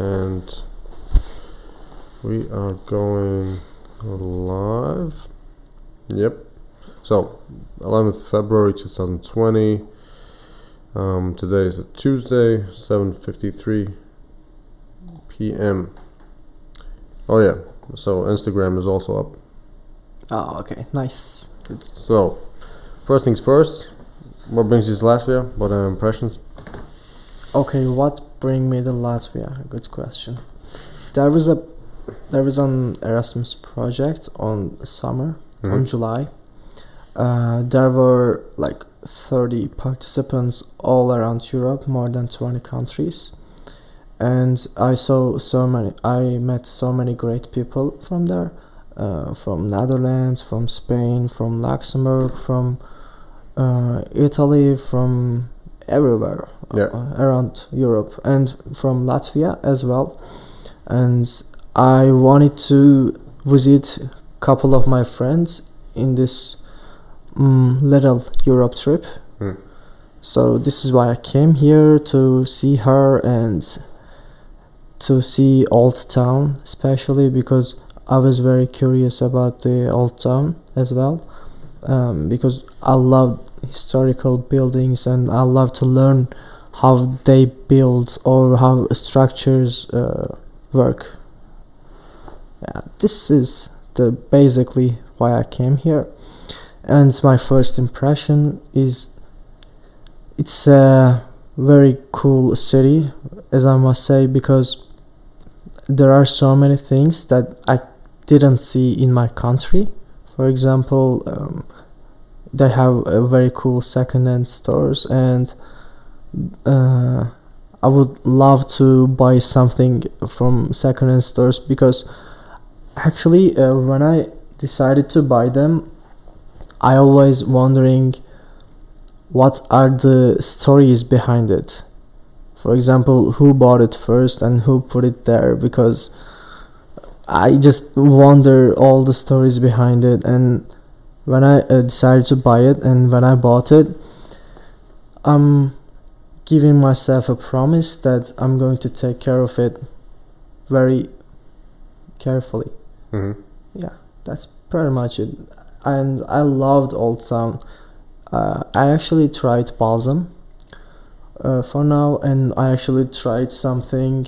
and we are going live. Yep. So, 11th February 2020. Um, today is a Tuesday, 7:53 p.m. Oh yeah. So Instagram is also up. Oh, okay, nice. So, first things first. What brings you to Latvia? What are your impressions? Okay, what bring me to Latvia? Good question. There was a there was an Erasmus project on summer on Mhm. July. Uh, there were like 30 participants all around Europe, more than 20 countries. And I saw so many, I met so many great people from there, uh, from Netherlands, from Spain, from Luxembourg, from uh, Italy, from everywhere Yeah. uh, around Europe, and from Latvia as well. And I wanted to visit a couple of my friends in this mm, little Europe trip. Hmm. So this is why I came here to see her and to see Old Town, especially because I was very curious about the Old Town as well, um, because I love historical buildings and I love to learn how they build or how structures uh, work. Yeah, this is the basically why I came here, and my first impression is it's a very cool city, as I must say, because there are so many things that I didn't see in my country. For example, um, they have very cool second-hand stores, and uh, I would love to buy something from second-hand stores because actually, uh, when I decided to buy them, I always wondering what are the stories behind it. For example, who bought it first and who put it there because I just wonder all the stories behind it and when I uh, decided to buy it and when I bought it I'm giving myself a promise that I'm going to take care of it very carefully. hmm Yeah, that's pretty much it. And I loved Old Town. Uh, I actually tried Balsam uh, for now, and I actually tried something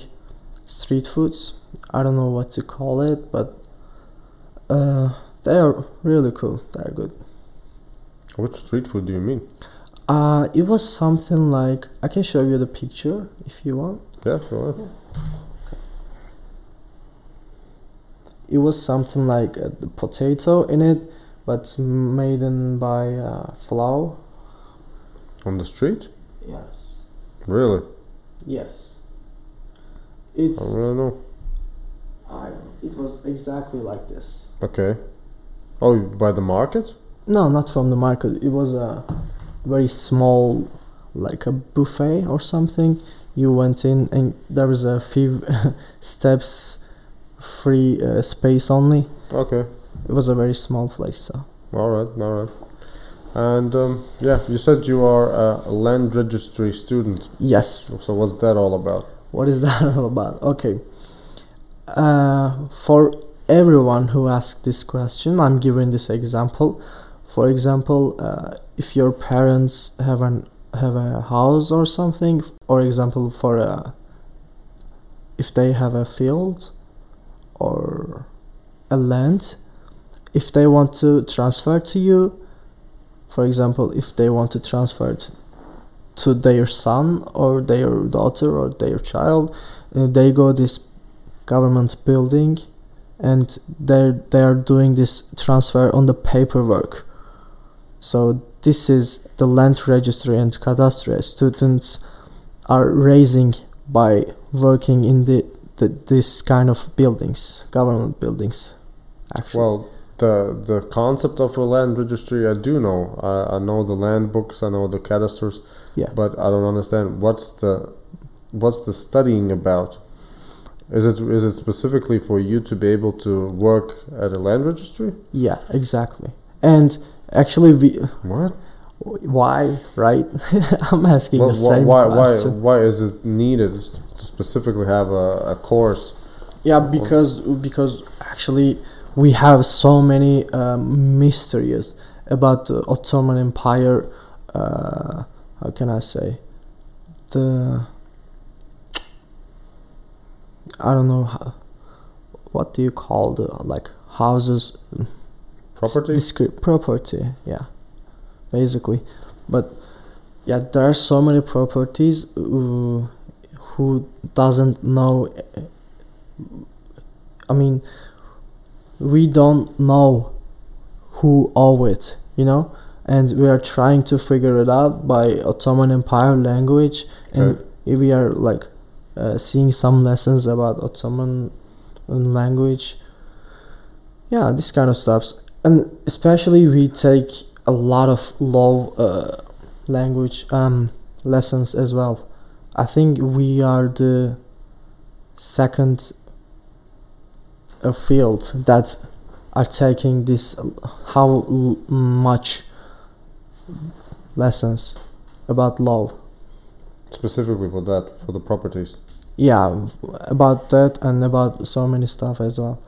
street foods. I don't know what to call it, but uh, they are really cool. They're good. What street food do you mean? Uh, it was something like I can show you the picture if you want. Yeah, go ahead. It was something like uh, the potato in it, but made in by uh, flour. On the street? Yes. Really? Yes. It's. I don't really know. I, it was exactly like this. Okay. Oh, by the market? No, not from the market. It was a very small, like a buffet or something. You went in and there was a few steps, free uh, space only. Okay. It was a very small place. So All right, all right. And um, yeah, you said you are a land registry student. yes, So what's that all about? what is that all about? Okay. Uh, for everyone who asks this question, I'm giving this example. For example, uh, if your parents have an have a house or something, or example for a if they have a field or a land, if they want to transfer to you, for example, if they want to transfer it to their son or their daughter or their child, uh, they go this government building and they they are doing this transfer on the paperwork. So this is the land registry and cadastre students are raising by working in the, the this kind of buildings, government buildings. Actually, Well, the the concept of a land registry, I do know. I, I know the land books, I know the cadasters. Yeah. But I don't understand what's the what's the studying about. Is it is it specifically for you to be able to work at a land registry? yeah, exactly. And actually, we What? why, right? I'm asking Well, the same why, why, why is it needed to specifically have a, a course? Yeah, because because actually we have so many um, mysteries about the Ottoman Empire. Uh, how can I say the I don't know how, what do you call the like houses Property? Property yeah basically but yeah there are so many properties who, who doesn't know uh, i mean we don't know who owe it you know and we are trying to figure it out by ottoman empire language and Okay. if we are like uh, seeing some lessons about ottoman language. Yeah this kind of stuffs. And especially we take a lot of law uh, language um, lessons as well. I think we are the second uh, field that are taking this how l- much lessons about law. Specifically for that, for the properties. Yeah about that and about so many stuff as well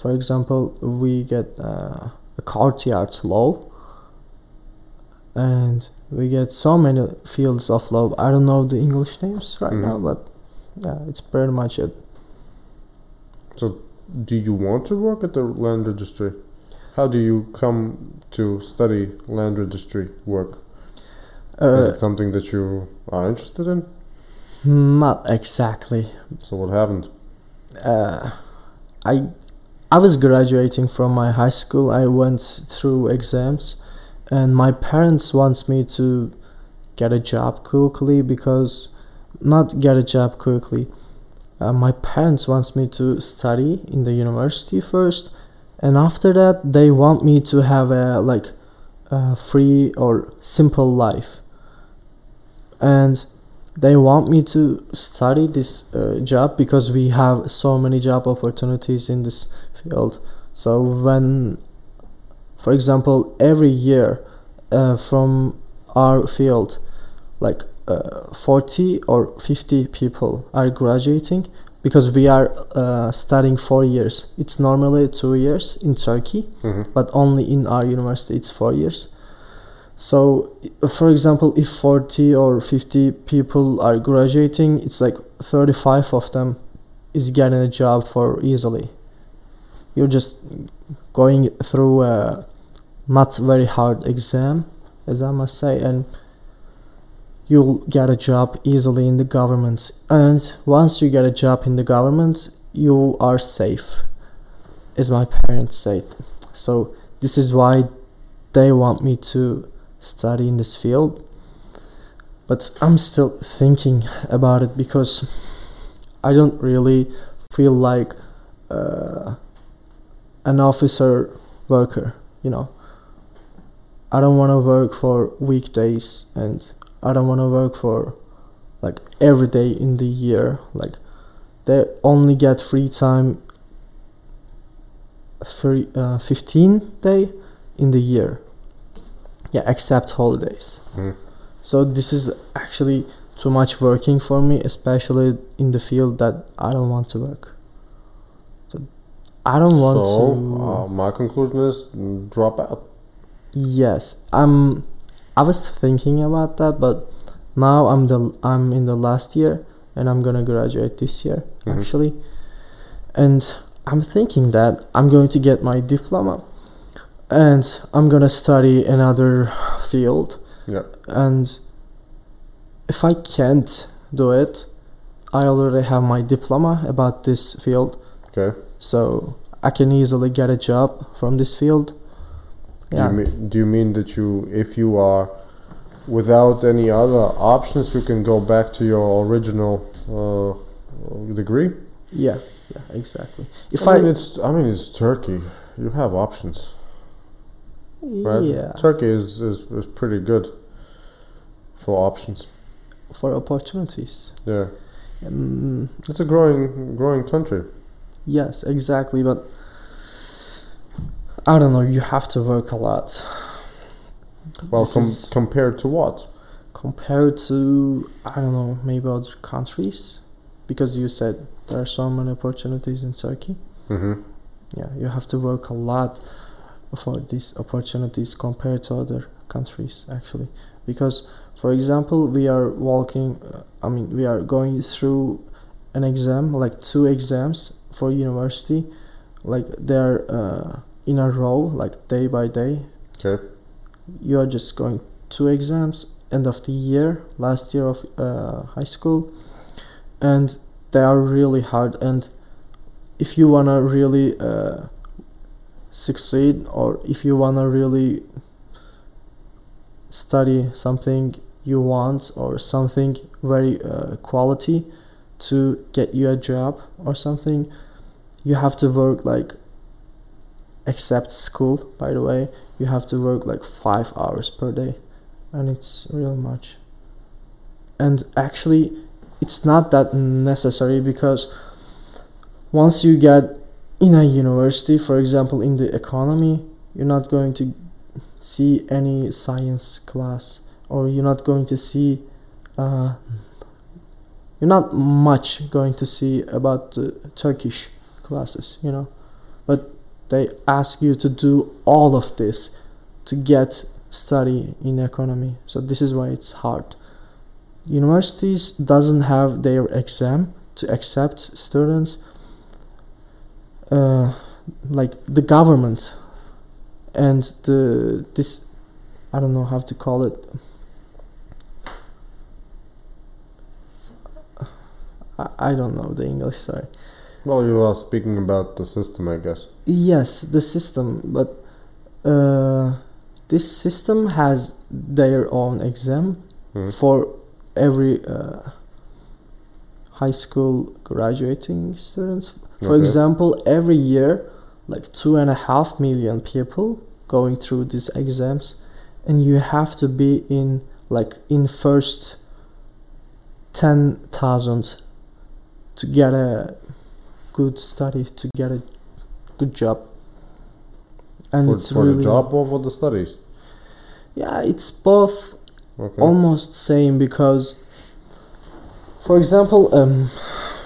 for example we get uh, a courtyard law and we get so many fields of law i don't know the english names right Mhm. now but yeah it's pretty much it So, do you want to work at the land registry? How do you come to study land registry work? Is uh, it something that you are interested in? Not exactly So, what happened? uh, I I was graduating from my high school. I went through exams, and my parents wants me to get a job quickly because not get a job quickly. Uh, my parents wants me to study in the university first, and after that they want me to have a like a free or simple life. And they want me to study this uh, job because we have so many job opportunities in this field. So when for example every year uh, from our field like uh, 40 or 50 people are graduating because we are uh, studying four years. It's normally two years in turkey hmm but only in our university it's four years so for example if 40 or 50 people are graduating it's like 35 of them is getting a job for easily. You're just going through a not very hard exam as i must say and you'll get a job easily in the government. And once you get a job in the government you are safe as my parents said. So this is why they want me to study in this field but i'm still thinking about it because i don't really feel like uh, an officer worker you know. I don't want to work for weekdays and i don't want to work for like every day in the year like they only get free time free uh, 15 day in the year yeah except holidays Mhm. so this is actually too much working for me especially in the field that i don't want to work so i don't want so, to uh, my conclusion is mm, drop out. yes i'm i was thinking about that but now i'm the i'm in the last year and i'm gonna graduate this year Mhm. actually and i'm thinking that i'm going to get my diploma and i'm gonna study another field Yeah. and if i can't do it i already have my diploma about this field Okay. so i can easily get a job from this field Do, you mean, do you mean that you, if you are without any other options, you can go back to your original uh, degree? yeah yeah exactly if I i, mean, it's I mean, it's Turkey. You have options, right? yeah Turkey is, is, is pretty good for options. for opportunities Yeah, um, it's a growing growing country. yes exactly but i don't know you have to work a lot Well, com- compared to what? compared to I don't know maybe other countries because you said there are so many opportunities in Turkey. Mm-hmm. Yeah, you have to work a lot for these opportunities compared to other countries actually. Because for example we are walking uh, I mean we are going through an exam like two exams for university like they're uh, in a row like day by day. Okay. you are just going two exams end of the year last year of uh, high school and they are really hard. And if you want to really uh, succeed or if you want to really study something you want or something very uh, quality to get you a job or something you have to work like except school by the way you have to work like five hours per day and it's real much. And actually it's not that necessary because once you get in a university for example in the economy you're not going to see any science class or you're not going to see uh, you're not much going to see about the turkish classes you know? But they ask you to do all of this to get study in economy. So this is why it's hard. Universities doesn't have their exam to accept students uh, like the government and the this i don't know how to call it I, I don't know the english sorry Well, you are speaking about the system, I guess. Yes, the system, but uh, this system has their own exam Hmm. for every uh, high school graduating students. For Okay. example, every year, like two and a half million people going through these exams, and you have to be in like in first ten thousand to get a good study to get a good job. And for it's for really the job or for the studies? yeah, it's both Okay. almost same because for example um,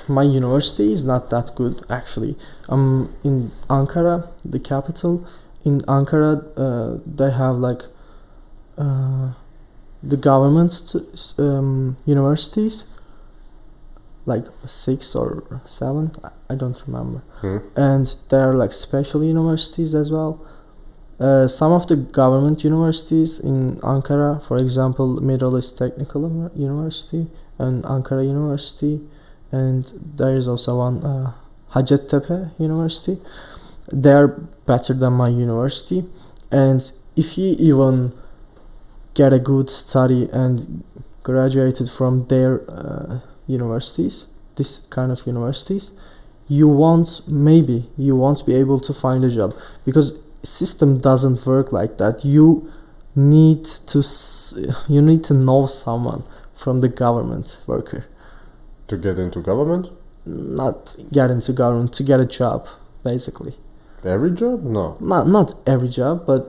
my university is not that good actually. I'm in ankara the capital. In ankara uh, they have like uh, the government st- um, universities like six or seven I- i don't remember. Hmm. and there are like special universities as well. Uh, some of the government universities in Ankara, for example, Middle East Technical University and Ankara University, and there is also one uh, Hacettepe University. They are better than my university, and if you even get a good study and graduated from their uh, universities, this kind of universities, you won't maybe you won't be able to find a job. Because system doesn't work like that. You need to you need to know someone from the government worker To get into government? not get into government to get a job basically Every job? No. not not every job but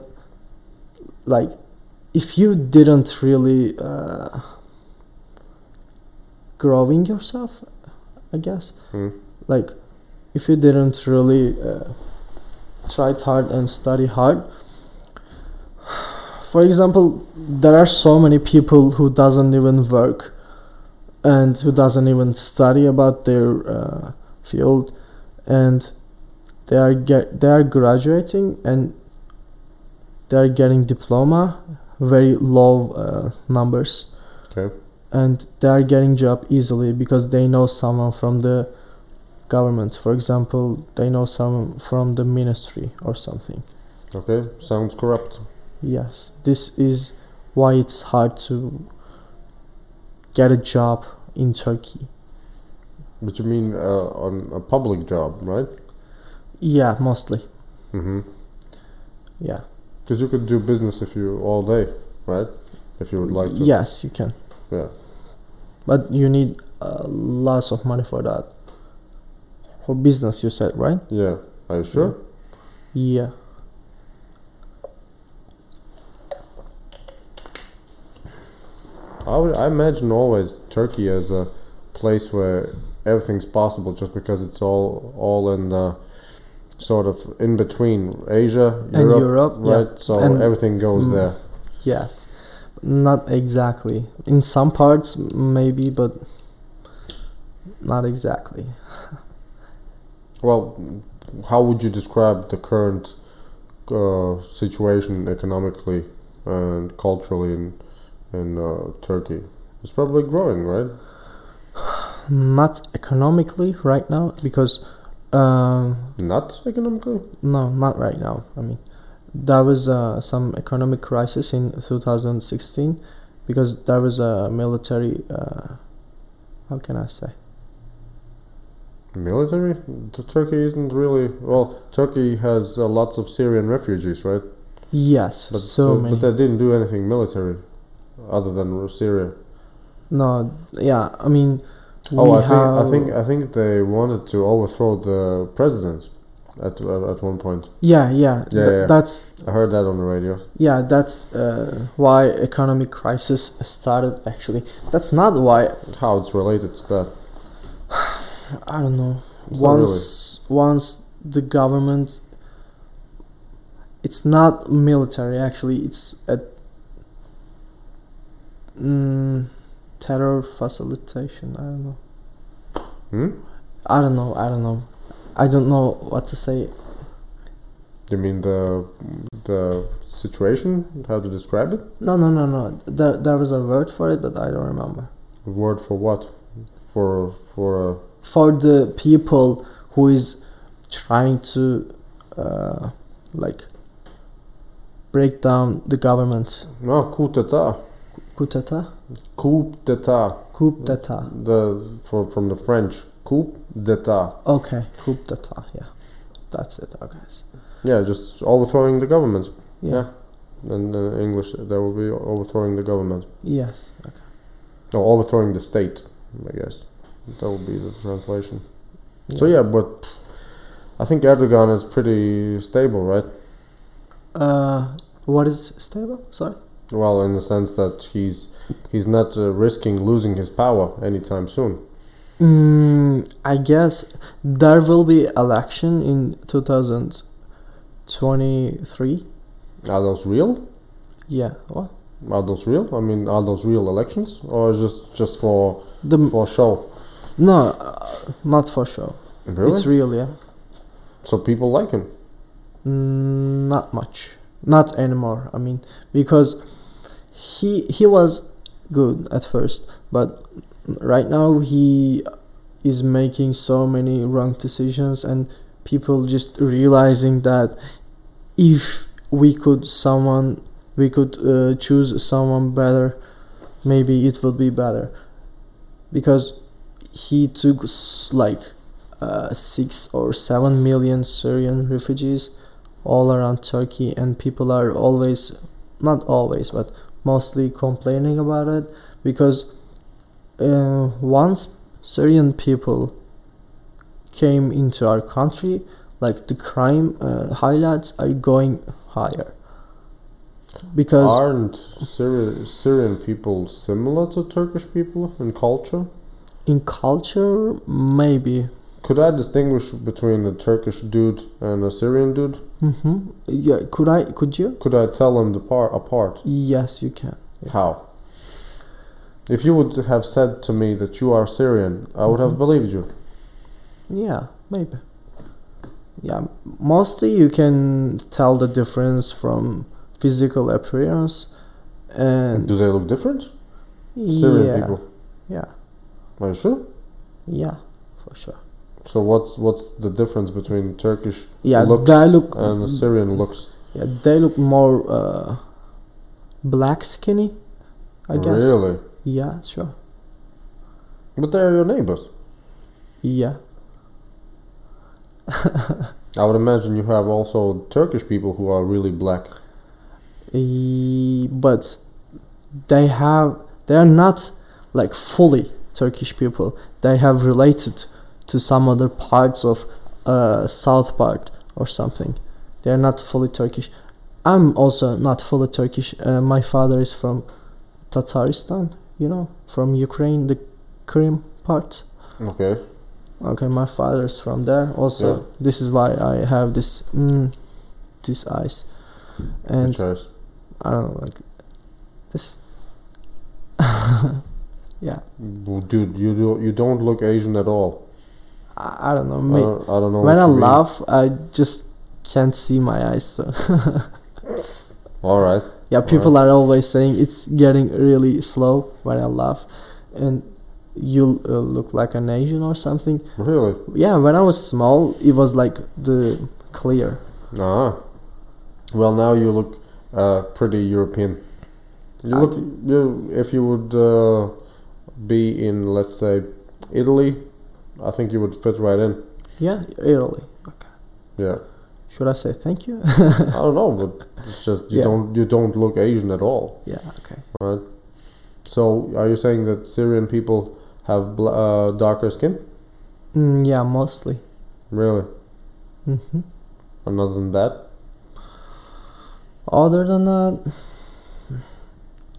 like if you didn't really uh, growing yourself i guess Hmm. like if you didn't really uh, try hard and study hard for example there are so many people who doesn't even work and who doesn't even study about their uh, field and they are get they are graduating and they are getting diploma very low uh, numbers Okay. and they are getting job easily because they know someone from the government for example they know someone from the ministry or something Okay. Sounds corrupt. yes this is why it's hard to get a job in turkey But you mean uh, on a public job, right? yeah mostly Mm-hmm. yeah Because you could do business if you all day, right? If you would like to. yes you can Yeah. but you need uh, lots of money for that for business you said right Yeah. Are you sure? yeah I would, I imagine always Turkey as a place where everything's possible, just because it's all all in the sort of in between Asia, And Europe, Europe, yeah. right? So And- everything goes Mm. there. Yes, not exactly. In some parts, maybe, but not exactly. Well, how would you describe the current uh, situation economically and culturally in in uh, Turkey? It's probably growing, right? Not economically right now because um, Not economically. no, not right now. I mean, there was uh, some economic crisis in 2016 because there was a military. Uh, how can I say? Military? The Turkey isn't really well. Turkey has uh, lots of Syrian refugees, right? Yes, But so but, many. but they didn't do anything military, other than Syria. no, yeah, I mean. Oh, we I think I think I think they wanted to overthrow the president at at one point. Yeah, yeah, Yeah, th- yeah. that's I heard that on the radio. Yeah, that's uh, why economic crisis started. Actually, that's not why. How it's related to that? I don't know. It's once once the government, it's not military. Actually, it's a mm, terror facilitation. I don't know. Hmm? I don't know. I don't know. I don't know what to say. You mean the the situation? How to describe it? No, no, no, no. There, there was a word for it, but I don't remember. A word for what? For for uh, for the people who is trying to uh, like break down the government no coup d'état. Coup d'état Coup d'état. coup d'état The for from the French coup d'état. okay coup d'état yeah that's it okay Yeah, just overthrowing the government. yeah, And in English, that will be overthrowing the government. yes okay No, overthrowing the state, I guess. That would be the translation. So yeah, but I think Erdogan is pretty stable, right? uh what is stable sorry Well, in the sense that he's he's not uh, risking losing his power anytime soon. mm, I guess there will be election in 2023 Are those real? yeah what Are those real? I mean, are those real elections, or just just for the for show? no uh, not for sure Really? it's real yeah so people like him. Mm, not much not anymore i mean because he he was good at first but right now he is making so many wrong decisions and people just realizing that if we could someone we could uh, choose someone better maybe it would be better. Because he took like uh, six or seven million Syrian refugees all around Turkey, and people are always, not always, but mostly complaining about it because uh, once Syrian people came into our country, like the crime uh, highlights are going higher because Aren't Syri- Syrian people similar to Turkish people in culture? in culture maybe Could I distinguish between a Turkish dude and a Syrian dude? hmm yeah could I could you Could I tell them the par- apart? yes you can How? If you would have said to me that you are Syrian, I would have Mhm. believed you. Yeah, maybe. Yeah, mostly you can tell the difference from physical appearance and Do they look different? Syrian yeah, people. yeah, Are you sure? yeah, for sure. So what's what's the difference between Turkish Yeah, looks they look and the Syrian looks? yeah they look more uh, black skinny. I guess. Really? Yeah, sure. But they're your neighbors. Yeah. I would imagine you have also Turkish people who are really black. E- but they have they are not like fully Turkish people. They have related to some other parts of uh, south part or something. They are not fully Turkish. I'm also not fully Turkish. Uh, my father is from Tataristan. you know, from Ukraine, the Crimea part. Okay. Okay, my father's from there. Also, Yeah. this is why I have this mm, this eyes, and eyes? I don't know, like this. yeah, Well, Dude, you do you don't look Asian at all. I, I don't know. I don't, I don't know. when I you mean. laugh, I just can't see my eyes. So All right. yeah, people are always saying it's getting really slow when I laugh, and you uh, look like an Asian or something. Really? Yeah, when I was small, it was like the clear. Ah. Well, now you look uh, pretty European. You I look you if you would uh, be in let's say Italy, I think you would fit right in. Yeah, really. Okay. Yeah. Should I say thank you? I don't know, but it's just you Yeah. don't you don't look Asian at all, yeah. Okay. right? So are you saying that Syrian people have bl- uh, darker skin? Mm, yeah, mostly. Really? hmm And other than that, Other than that,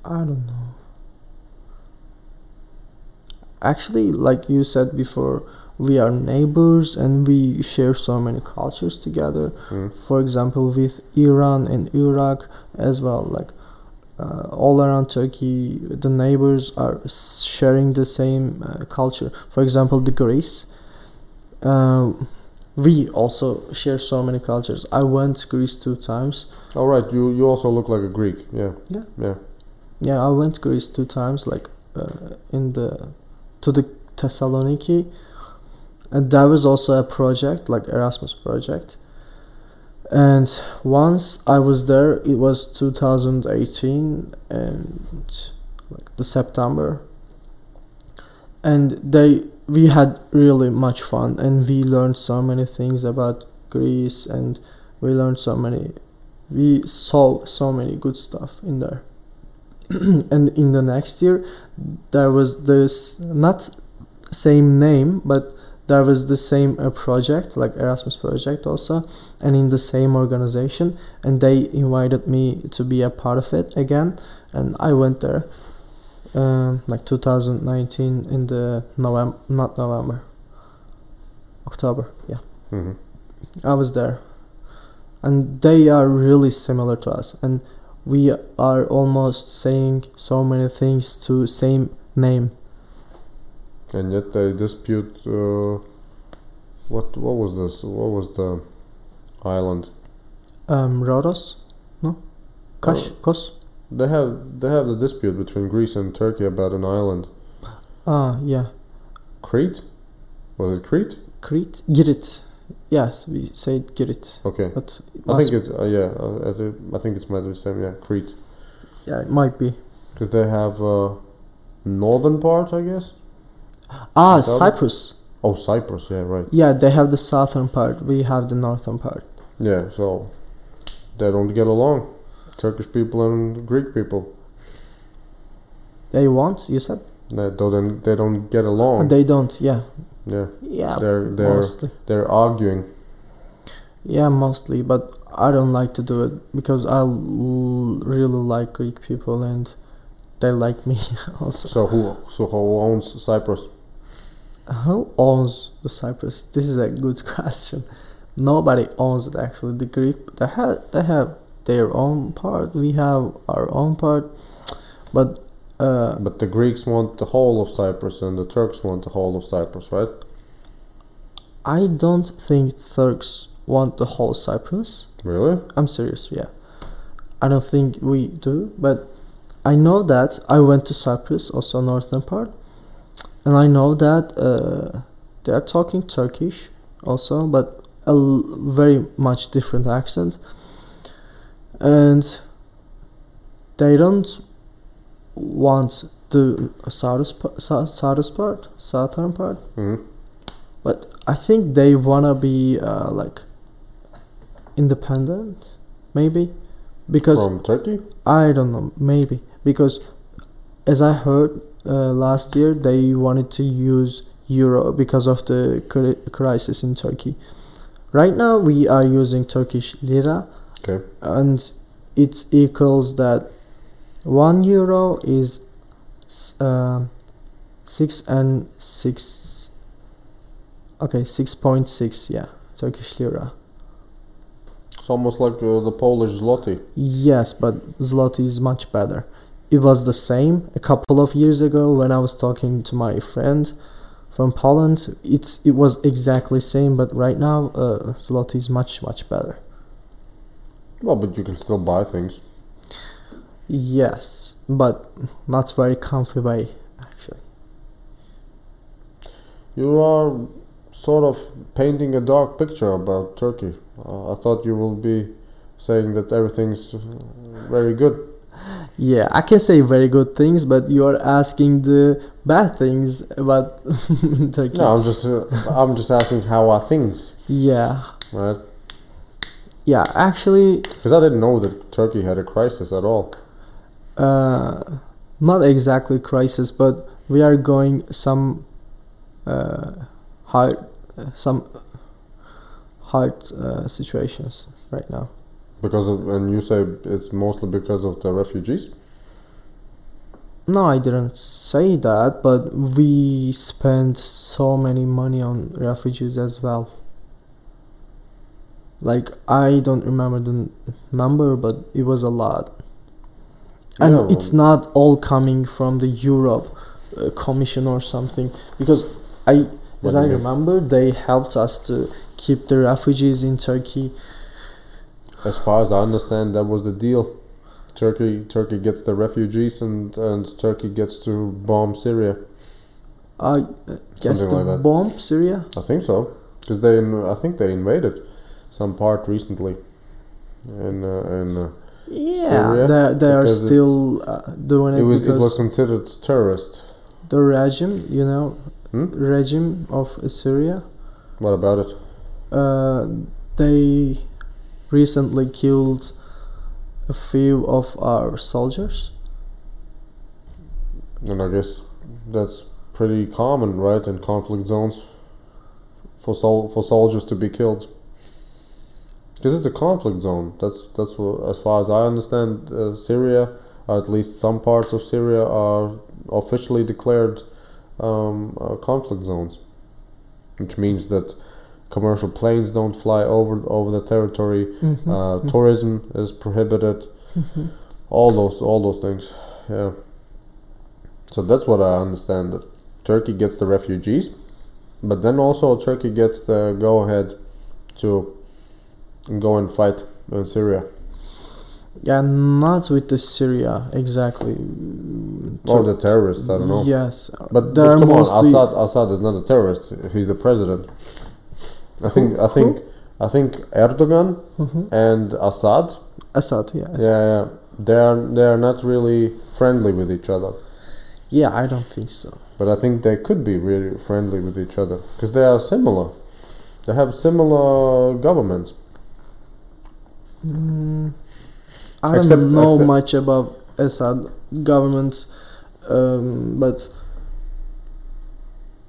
I don't know. Actually, like you said before, we are neighbors and we share so many cultures together. Mm. For example, with Iran and Iraq as well, like uh, all around Turkey, the neighbors are sharing the same uh, culture. For example, the Greece. Uh, we also share so many cultures. I went to Greece two times. all right, you you also look like a Greek. Yeah. Yeah. Yeah. Yeah, I went to Greece two times, like uh, in the to the Thessaloniki, and there was also a project, like Erasmus project. And once I was there, it was 2018 and like the September, and they we had really much fun, and we learned so many things about Greece, and we learned so many, we saw so many good stuff in there and in the next year there was this not same name but there was the same uh, project like erasmus project also and in the same organization and they invited me to be a part of it again and i went there um, like 2019 in the november not november october yeah hmm I was there. And they are really similar to us and we are almost saying so many things to same name. And yet they dispute. Uh, what what was this? What was the island? Um Rhodos? No? Kash? Oh. Kos? They have they have the dispute between Greece and Turkey about an island. Ah yeah. Crete? Was it Crete? Crete? Girit. Yes, we say Girit. Okay. But I think it's uh, yeah. Uh, I I think it's might be the same. Yeah, Crete. yeah, it might be. Because they have uh, northern part, I guess. Ah? Cyprus. Oh, Cyprus. Yeah, right. Yeah, they have the southern part. We have the northern part. Yeah, so they don't get along. Turkish people and Greek people. They want, you said? They don't. They don't get along. They don't, yeah. Yeah, Yeah, they're they're mostly. they're arguing. Yeah, mostly, but I don't like to do it because I l- really like Greek people and they like me also. So who so who owns Cyprus? Who owns the Cyprus? This is a good question. Nobody owns it actually. The Greek they have they have their own part. We have our own part, but uh, But the Greeks want the whole of Cyprus, and the Turks want the whole of Cyprus, right? I don't think Turks want the whole Cyprus. Really? I'm serious, yeah. I don't think we do, but I know that I went to Cyprus, also northern part, and I know that uh, they are talking Turkish also, but a l- very much different accent, and they don't want the southern, pa- sou- southern part, southern part, hmm but I think they wanna be uh, like independent, maybe, because From Turkey? I don't know, maybe because as I heard uh, last year, they wanted to use euro because of the crisis in Turkey. Right now, we are using Turkish lira, Okay. and it equals that one euro is uh, six and six. Okay, six point six. Yeah, Turkish lira. It's almost like uh, the Polish zloty. Yes, but zloty is much better. It was the same a couple of years ago when I was talking to my friend from Poland. It's it was exactly same, but right now uh, zloty is much much better. Well, but you can still buy things. Yes, but not very comfy way actually. You are sort of painting a dark picture about Turkey. Uh, I thought you will be saying that everything's very good. Yeah, I can say very good things, but you are asking the bad things about Turkey. No, I'm just uh, I'm just asking how are things, Yeah, right? yeah. Actually, Because I didn't know that Turkey had a crisis at all. Uh, not exactly crisis, but we are going some uh, hard, some hard uh, situations right now. Because of, and you say it's mostly because of the refugees. No, I didn't say that, but we spent so many money on refugees as well. Like I don't remember the n- number, but it was a lot. And Yeah, it's not all coming from the Europe uh, Commission or something because I, as I remember, they helped us to keep the refugees in Turkey. As far as I understand, that was the deal. Turkey Turkey gets the refugees and and Turkey gets to bomb Syria. I uh, guess Something the like bomb Syria. I think so, because they in- I think they invaded some part recently. In uh, in uh, Yeah, Syria, they they are because it- still uh, doing it, it was it was considered terrorist. the regime, you know, Hmm? regime of Syria, What about it? uh, they recently killed a few of our soldiers. And I guess that's pretty common, right, in conflict zones, for sol- for soldiers to be killed. Because it's a conflict zone. That's that's what, as far as I understand, uh, Syria, or at least some parts of Syria, are officially declared um, uh, conflict zones, which means that commercial planes don't fly over over the territory. Mhm. Uh, tourism is prohibited. Mhm. All those all those things. Yeah. So that's what I understand. That Turkey gets the refugees, but then also Turkey gets the go ahead to go and fight in Syria. Yeah, not with the Syria exactly. Or the terrorists, I don't know. Yes, But, but come on. Assad Assad is not a terrorist. He's the president. I think I think I think Erdogan Mhm. and Assad Assad, yes. Yeah, yeah. They are they are not really friendly with each other, Yeah, I don't think so. but I think they could be really friendly with each other because they are similar. They have similar governments. Mm, I Except- don't know except- much about Assad government, um, but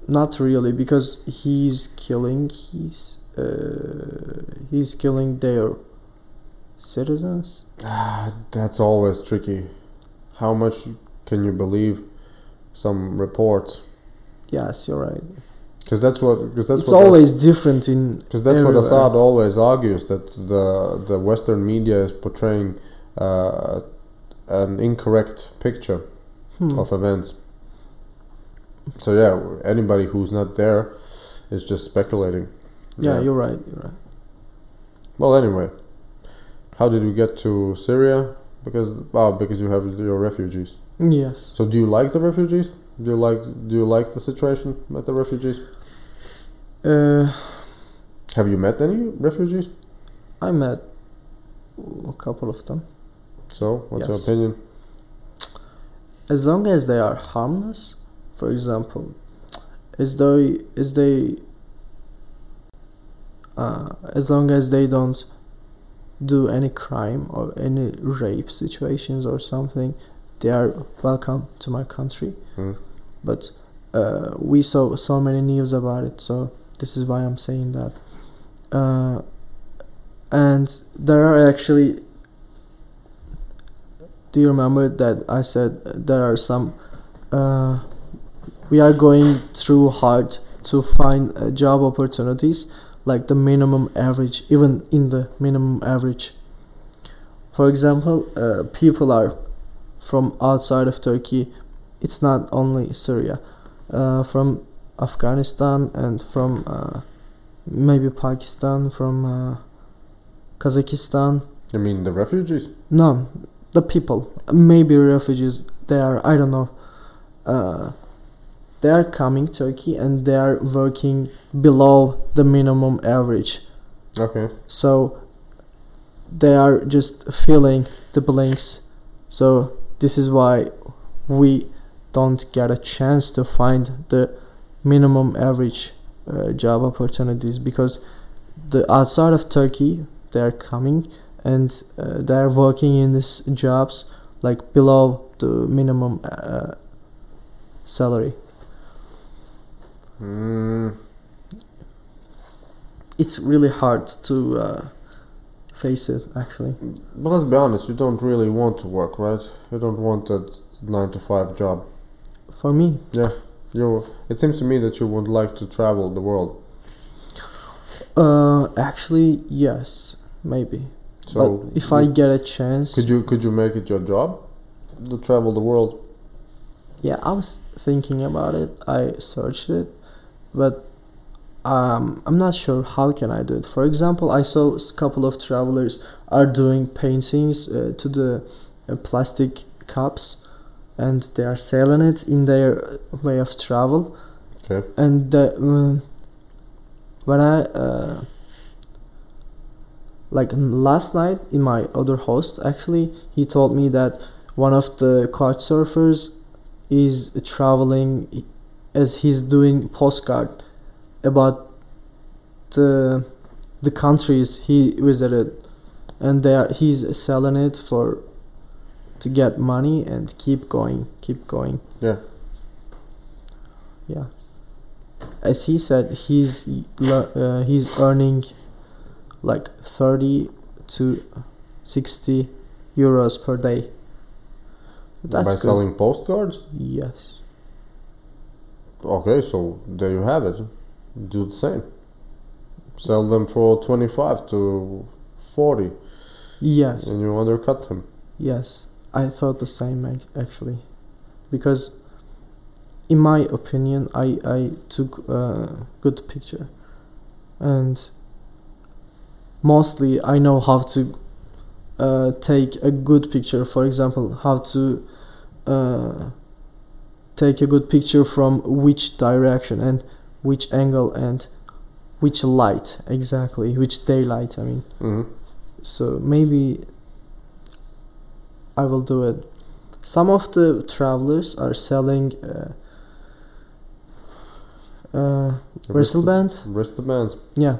not really because he's killing he's uh, he's killing their citizens. Ah, that's always tricky. How much can you believe some reports? Yes, you're right. Because that's what because that's it's what always different in because that's what. Assad always argues that the the Western media is portraying uh, an incorrect picture Hmm. of events. So yeah, anybody who's not there is just speculating. yeah, you're right. You're right. Well, anyway, how did we get to Syria? Because oh, because you have your refugees. Yes. So do you like the refugees? Do you like do you like the situation with the refugees? Uh, Have you met any refugees? I met a couple of them. So what's your opinion? as long as they are harmless for example as though as they uh, as long as they don't do any crime or any rape situations or something they are welcome to my country Mm. but uh, we saw so many news about it so this is why i'm saying that uh, and there are actually do you remember that I said there are some uh, we are going through hard to find uh, job opportunities like the minimum average even in the minimum average for example uh, people are from outside of turkey. It's not only syria. Uh, from afghanistan and from uh, maybe pakistan from uh, kazakhstan. You mean the refugees? no the people. Maybe refugees they are i don't know. Uh, they are coming turkey and they are working below the minimum average. Okay. so they are just filling the blanks. So this is why we don't get a chance to find the minimum average uh, job opportunities because the outside of turkey they are coming and uh, they are working in these jobs like below the minimum uh, salary. Mm, it's really hard to uh, face it actually but let's be honest, you don't really want to work, right? You don't want that nine to five job. for me Yeah, You. It seems to me that you would like to travel the world. uh, actually yes maybe So but if I get a chance, could you could you make it your job to travel the world? yeah, I was thinking about it. I searched it, but um, I'm not sure how can I do it. For example, I saw a couple of travelers are doing paintings uh, to the uh, plastic cups, and they are selling it in their way of travel. Okay. And the, uh, when I uh, like last night in my other host actually he told me that one of the couch surfers is traveling as he's doing postcard about the the countries he visited and they are, he's selling it for to get money and keep going keep going Yeah. yeah as he said he's uh, he's earning like 30 to 60 euros per day that's By good. selling postcards? yes Okay, so there you have it. Do the same. Sell them for 25 to 40 yes and you undercut them. Yes, I thought the same actually, because in my opinion, I I took a good picture, and mostly I know how to uh, take a good picture. For example, how to uh, take a good picture from which direction and which angle and which light exactly, which daylight. I mean hmm so maybe I will do it. Some of the travelers are selling uh, uh, wristband. Wristbands. Yeah,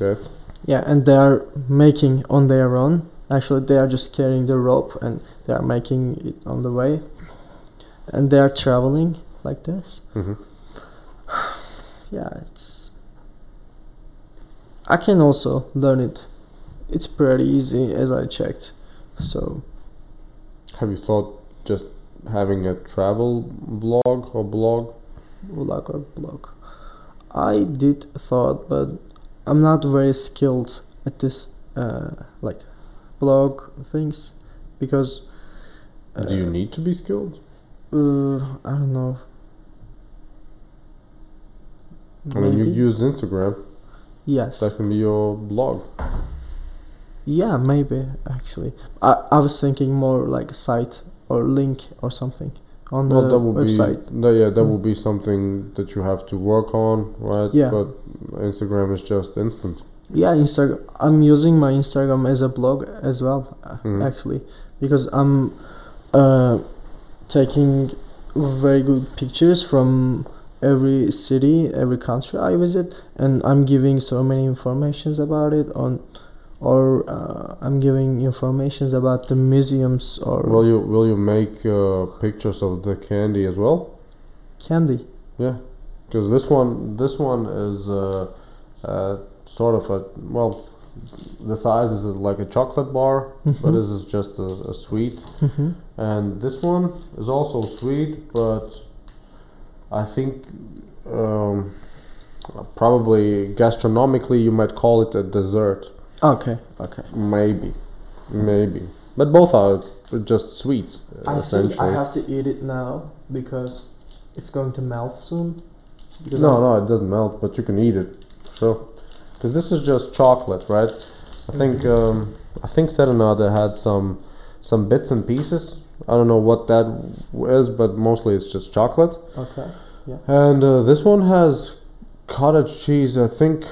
Okay. yeah, and they are making on their own. Actually, they are just carrying the rope and they are making it on the way, and they are traveling like this. hmm Yeah, it's. I can also learn it. It's pretty easy as I checked. So Have you thought just having a travel vlog or blog? vlog or blog. I did thought, but I'm not very skilled at this, uh, like, blog things, because. Uh, Do you need to be skilled? Uh, I don't know. I mean, you use Instagram. yes. That can be your blog. Yeah, maybe actually. I I was thinking more like a site or link or something on the Well, that would website. be no, yeah, that Mm. would be something that you have to work on, right? Yeah. But Instagram is just instant. Yeah, Instagram. I'm using my Instagram as a blog as well, Mhm. actually, because I'm uh, taking very good pictures from every city, every country I visit, and I'm giving so many informations about it on, or uh, I'm giving informations about the museums or Will you will you make uh, pictures of the candy as well? candy. Yeah, because this one this one is uh, uh, sort of a well, the size is like a chocolate bar, but Mhm. this is just a, a sweet. Mhm. And this one is also sweet, but I think um, probably gastronomically you might call it a dessert. Okay, okay. Maybe, maybe. But both are just sweets, I essentially. think I have to eat it now because it's going to melt soon. No, no, it doesn't melt, but you can eat it. So, Because this is just chocolate, right? I think um, I think Serenade had some some bits and pieces. I don't know what that is, but mostly it's just chocolate. Okay. And uh, this one has cottage cheese. I think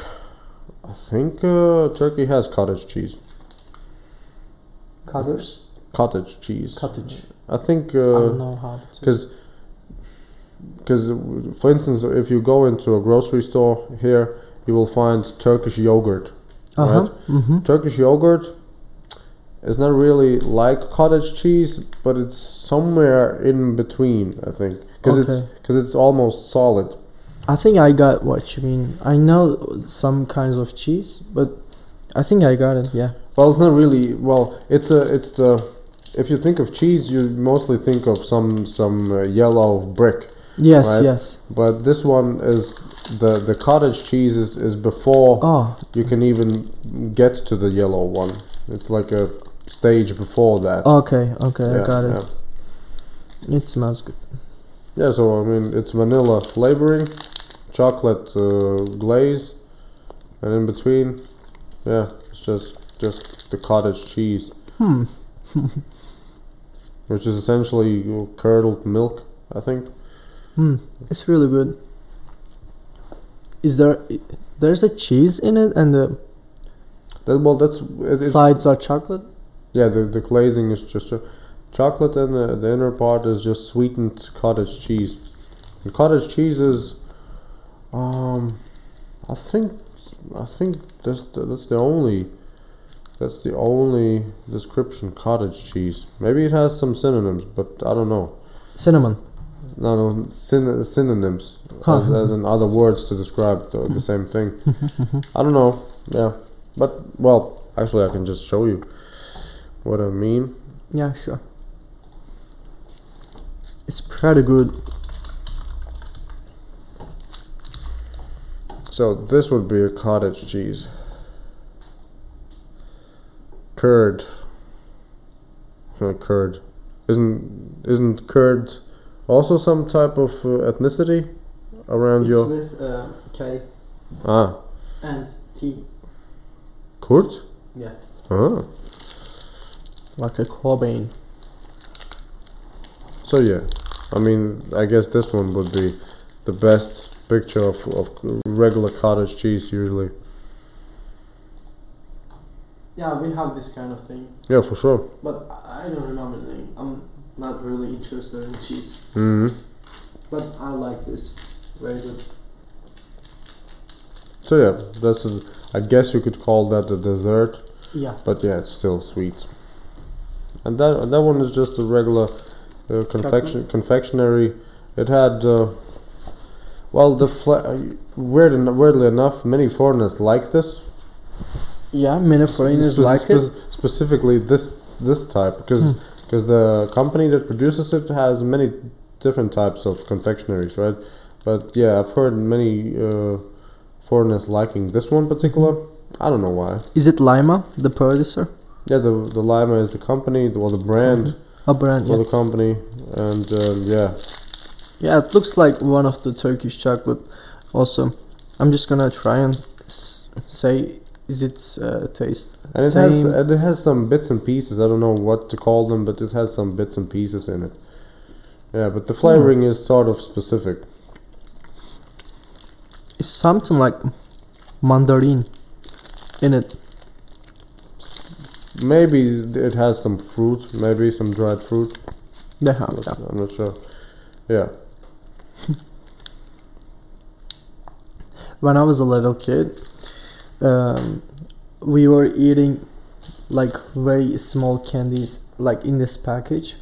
I think uh, Turkey has cottage cheese. Cottage. Cottage cheese. Cottage. I think I don't uh, know how to. because because for instance, if you go into a grocery store here, you will find Turkish yogurt. Uh huh. right. Mm-hmm. Turkish yogurt is not really like cottage cheese, but it's somewhere in between. I think because it's because it's almost solid. I think I got what you mean. I know some kinds of cheese, but I think I got it. Yeah. Well, it's not really. Well, it's a it's the if you think of cheese, you mostly think of some some uh, yellow brick. Yes. Right. Yes. But this one is the the cottage cheese is, is before Oh. you can even get to the yellow one. It's like a stage before that. Okay. Okay. Yeah, I got it. yeah. It smells good. Yeah, so I mean, it's vanilla flavoring, chocolate uh, glaze, and in between, yeah, it's just just the cottage cheese, Hmm. which is essentially curdled milk, I think. Hmm. It's really good. Is there? There's a cheese in it, and the That, well, that's it, sides are chocolate. yeah. The the glazing is just a chocolate, and the, the inner part is just sweetened cottage cheese. And cottage cheese is, um, I think, I think that's the, that's the only. That's the only description cottage cheese. Maybe it has some synonyms, but I don't know. Cinnamon. No, no, syn- synonyms Huh. as, as in other words to describe the, the same thing. I don't know. Yeah, but well, actually, I can just show you what I mean. Yeah. Sure. It's pretty good. So this would be a cottage cheese. Curd. Curd. Isn't isn't curd also some type of uh, ethnicity around your with uh, K ah and T. Kurd? Yeah. Ah. Like a Cobain. So yeah, I mean, I guess this one would be the best picture of, of regular cottage cheese usually. Yeah, we have this kind of thing, Yeah, for sure. but I don't remember the name. I'm not really interested in cheese, hmm but I like this. Very good. So yeah, that's a, I guess you could call that a dessert, Yeah. but yeah, it's still sweet. And that and that one is just a regular uh, confection confectionery. It had uh, well the fla- weird en- weirdly enough, many foreigners like this. Yeah, many foreigners Spec- like it. Specifically this this type because Hmm. because the company that produces it has many different types of confectionaries, right? But yeah, I've heard many uh, foreigners liking this one particular. I don't know why. Is it Laima, the producer? Yeah, the the Laima is the company, the, or the brand A brand, for yeah. the company, and um, yeah, Yeah, it looks like one of the Turkish chocolate. Also, I'm just gonna try and say, is it uh, taste and it has same? and it has some bits and pieces. I don't know what to call them, but it has some bits and pieces in it. Yeah, but the flavoring is sort of specific. It's something like mandarin in it. Maybe it has some fruit, maybe some dried fruit. Have, I'm not, yeah. I'm not sure. Yeah. When I was a little kid, um, we were eating like very small candies, like in this package,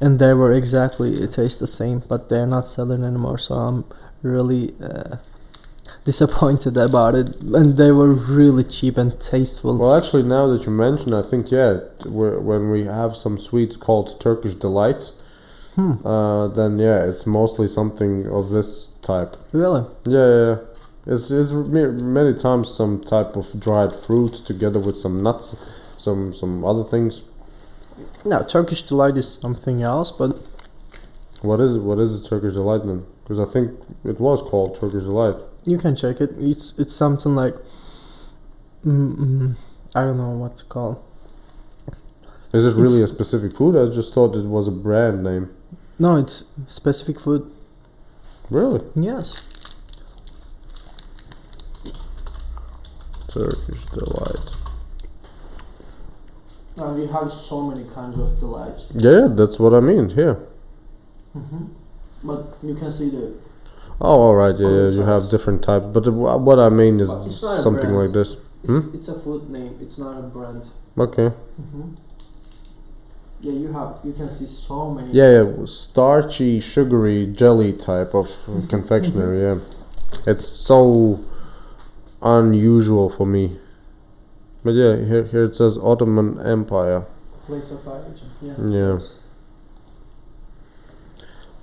and they were exactly it tastes the same, but they're not selling anymore. So I'm really uh, disappointed about it, and they were really cheap and tasteful. Well, actually, now that you mention, I think yeah, whe- when we have some sweets called Turkish delights, Hmm. uh, then yeah, it's mostly something of this type. Really? Yeah, yeah, yeah. It's it's many times some type of dried fruit together with some nuts, some some other things. No, Turkish delight is something else, but What is it? What is it? Turkish delight then? Because I think it was called Turkish delight. You can check it. It's it's something like mm, mm, I don't know what to call. Is it really It's- a specific food? I just thought it was a brand name. No, it's specific food. Really? Yes. Turkish delight. No, we have so many kinds of delights. Yeah, that's what I mean. Here. Mm-hmm. But you can see the Oh, all right. Yeah, yeah. You have different types, but what I mean is But it's not a something like this. it's, Hmm? it's a food name. It's not a brand. Okay. Mm-hmm. Yeah, you have you can see so many. Yeah, yeah. Starchy, sugary, jelly type of confectionery. Yeah. It's so unusual for me. But yeah, here here it says Ottoman Empire. Place of origin. Yeah. Yeah.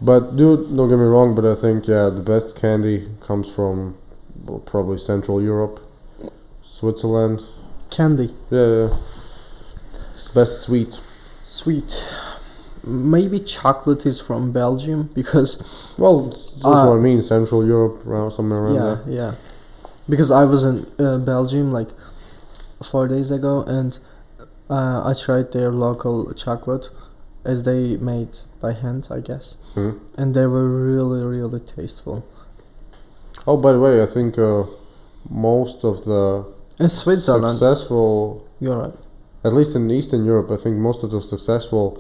But dude, don't get me wrong, but I think yeah, the best candy comes from well, probably Central Europe, Switzerland. Candy. Yeah, yeah. It's best sweet. Sweet. Maybe chocolate is from Belgium because Well, that's Uh, what I mean. Central Europe, around somewhere around yeah, there. yeah. Because I was in uh, Belgium like four days ago and uh, I tried their local chocolate as they made by hand, I guess, Mhm. and they were really, really tasteful. Oh, by the way, I think uh, most of the In Switzerland, successful, you're right. at least in Eastern Europe, I think most of the successful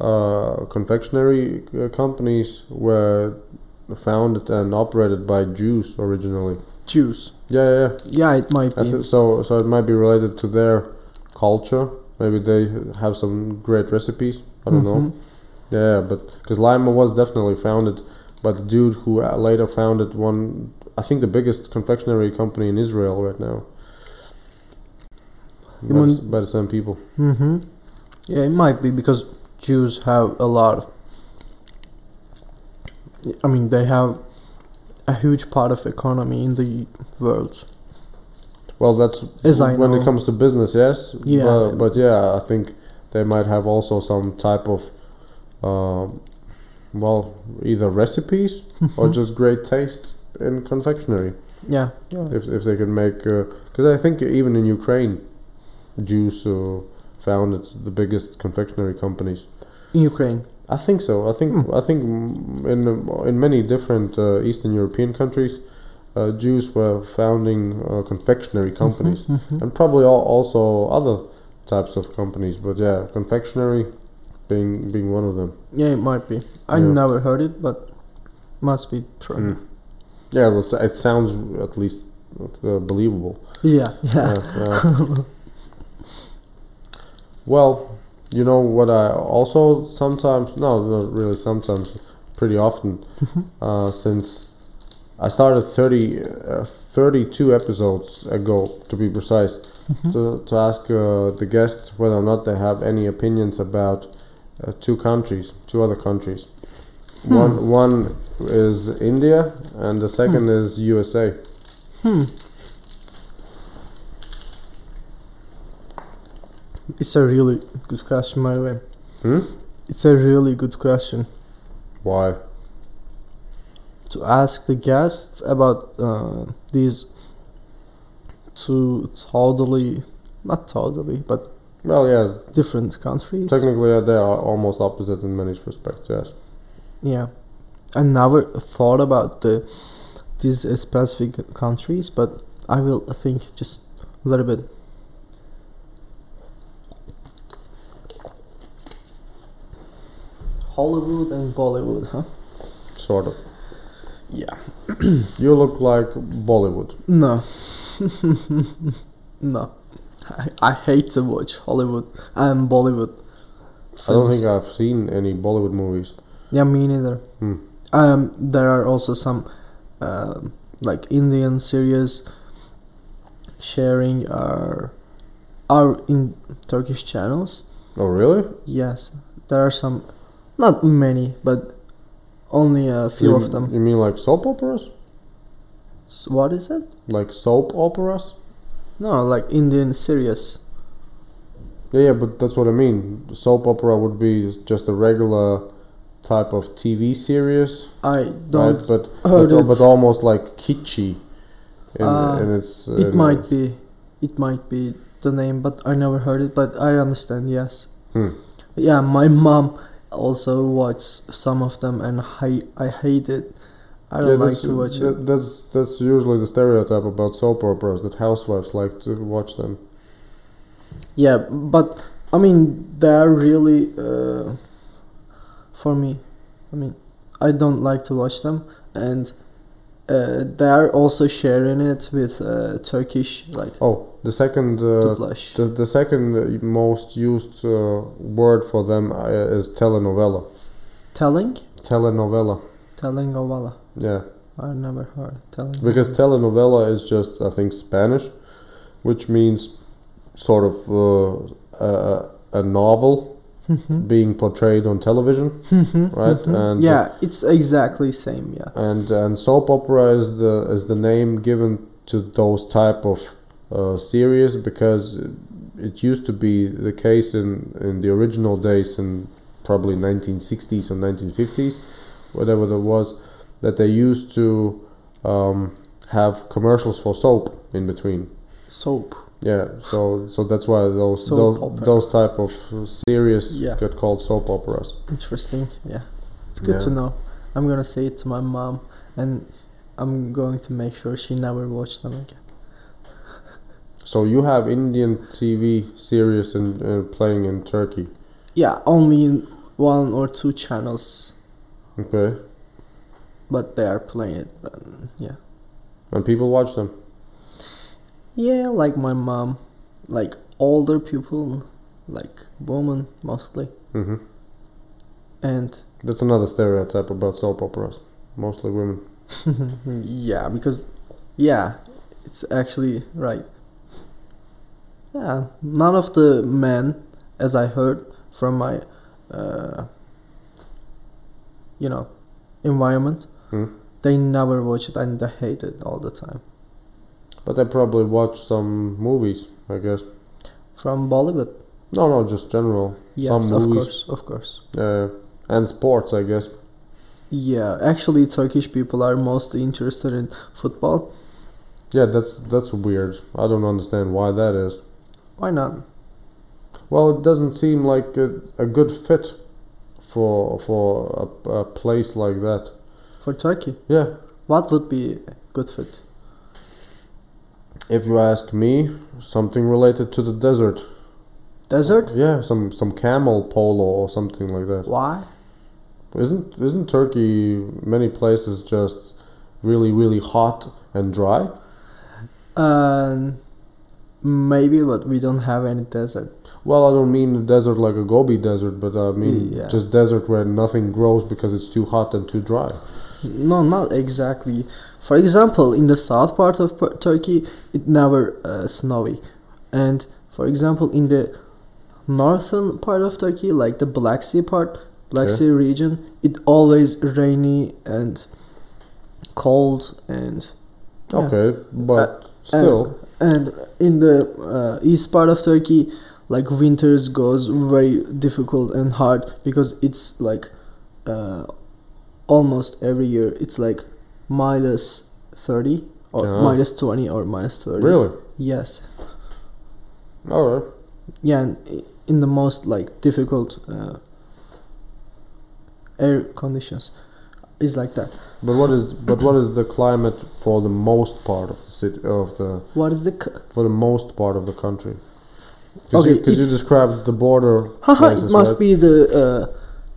uh, confectionery uh, companies were founded and operated by Jews originally. Jews. Yeah, yeah. yeah. Yeah, it might be. so, so it might be related to their culture. Maybe they have some great recipes. I don't know. Mhm. Yeah, but because Laima was definitely founded by the dude who later founded one, I think the biggest confectionery company in Israel right now. You By, the, mean- s- by the same people. Mm-hmm. Yeah, it might be because Jews have a lot of. I mean, they have a huge part of economy in the world. Well, that's As when know. it comes to business, yes. Yeah. But, but yeah, I think they might have also some type of, um, well, either recipes or just great taste in confectionery. Yeah, yeah. if if they can make because I think even in Ukraine, Jews uh, founded the biggest confectionery companies. In Ukraine. I think so. I think Hmm. I think mm, in uh, in many different uh, Eastern European countries, uh, Jews were founding uh, confectionery companies, Mhm. and probably al- also other types of companies. But yeah, confectionery being being one of them. Yeah, it might be. I Yeah. never heard it, but must be true. Mm. Yeah, well, it sounds at least uh, believable. Yeah, yeah. Yeah, yeah. well, you know what I also sometimes no, not really sometimes, pretty often, uh, since I started 30, uh, 32 episodes ago to be precise, to, to ask uh, the guests whether or not they have any opinions about uh, two countries, two other countries. One one is India and the second is USA. Hmm. It's a really good question, by the way. Hmm? It's a really good question Why? to ask the guests about uh, these two totally, not totally, but Well, yeah, different countries. Technically, uh, they are almost opposite in many respects. Yes. Yeah, I never thought about the these uh, specific countries, but I will think just a little bit. Hollywood and Bollywood, huh? Sort of. Yeah. You look like Bollywood. No. no. I, I hate to watch Hollywood and Bollywood. I don't think I've seen any Bollywood movies. Yeah, me neither. Hmm. Um, there are also some um like Indian series sharing our our in Turkish channels. Oh, really? Yes, there are some Not many, but only a few you, of them. You mean like soap operas? S- what is it? Like soap operas? No, like Indian series. Yeah, yeah, but that's what I mean. Soap opera would be just a regular type of TV series, I don't right? But but, it. but almost like kitschy. In, Ah, in its, it in- might be, it might be the name, but I never heard it. But I understand. Yes. Hmm. Yeah, my mom also watched some of them, and I I hate it. I don't like that's, to watch that, it. That's that's usually the stereotype about soap operas that housewives like to watch them. Yeah, but I mean they are really uh, for me. I mean, I don't like to watch them, and uh, they are also sharing it with uh, Turkish like Oh, the second uh, the, the second most used uh, word for them uh, is telenovela. telling, Telenovela. telling Ovala. Yeah, I never heard telling. because telenovela is just I think Spanish, which means sort of uh, a, a novel Mhm. being portrayed on television, Mhm, right? mhm. And yeah, it's exactly same. Yeah. and and soap opera is the is the name given to those type of uh, series because it used to be the case in in the original days in probably 1960s or 1950s whatever there was that they used to um, have commercials for soap in between Soap. Yeah so so that's why those those, those type of series Yeah. get called soap operas Interesting. Yeah, it's good Yeah. to know. I'm gonna say it to my mom, and I'm going to make sure she never watch them again. so you have Indian TV series and uh, playing in Turkey Yeah, only in one or two channels, Okay. but they are playing it. But yeah, And people watch them. Yeah, like my mom, like older people, like women mostly, hmm and That's another stereotype about soap operas. Mostly women. yeah, because yeah, it's actually right. Yeah, none of the men, as I heard from my, uh, you know, environment, Hmm. they never watch it and they hate it all the time. But I probably watch some movies, I guess. From Bollywood, No, no, just general. yes, some of course, of course. Uh, and sports, I guess. Yeah, actually, Turkish people are mostly interested in football. Yeah, that's that's weird. I don't understand why that is. Why not? Well, it doesn't seem like a, a good fit for for a, a place like that. For Turkey, Yeah, what would be a good fit? If you ask me, something related to the desert. Desert? Yeah, some some camel polo or something like that. Why? Isn't isn't Turkey many places just really really hot and dry? Um, maybe, but we don't have any desert. Well, I don't mean the desert like a Gobi desert, but I mean Yeah. just desert where nothing grows because it's too hot and too dry. No, not exactly. For example, in the south part of Tur- Turkey, it never uh, snowy, and for example, in the northern part of Turkey, like the Black Sea part, Black. Sea region, it always rainy and cold and Yeah. Okay, but still, and in the uh, east part of Turkey, like winters goes very difficult and hard because it's like uh, almost every year it's like minus 30 or Yeah. minus 20 or minus 30 really, yes all right. yeah and in the most like difficult uh, air conditions is like that But what is but what is the climate for the most part of the city of the what is the c- for the most part of the country? Because Okay, you, you described the border Haha, places, it must right? be the uh,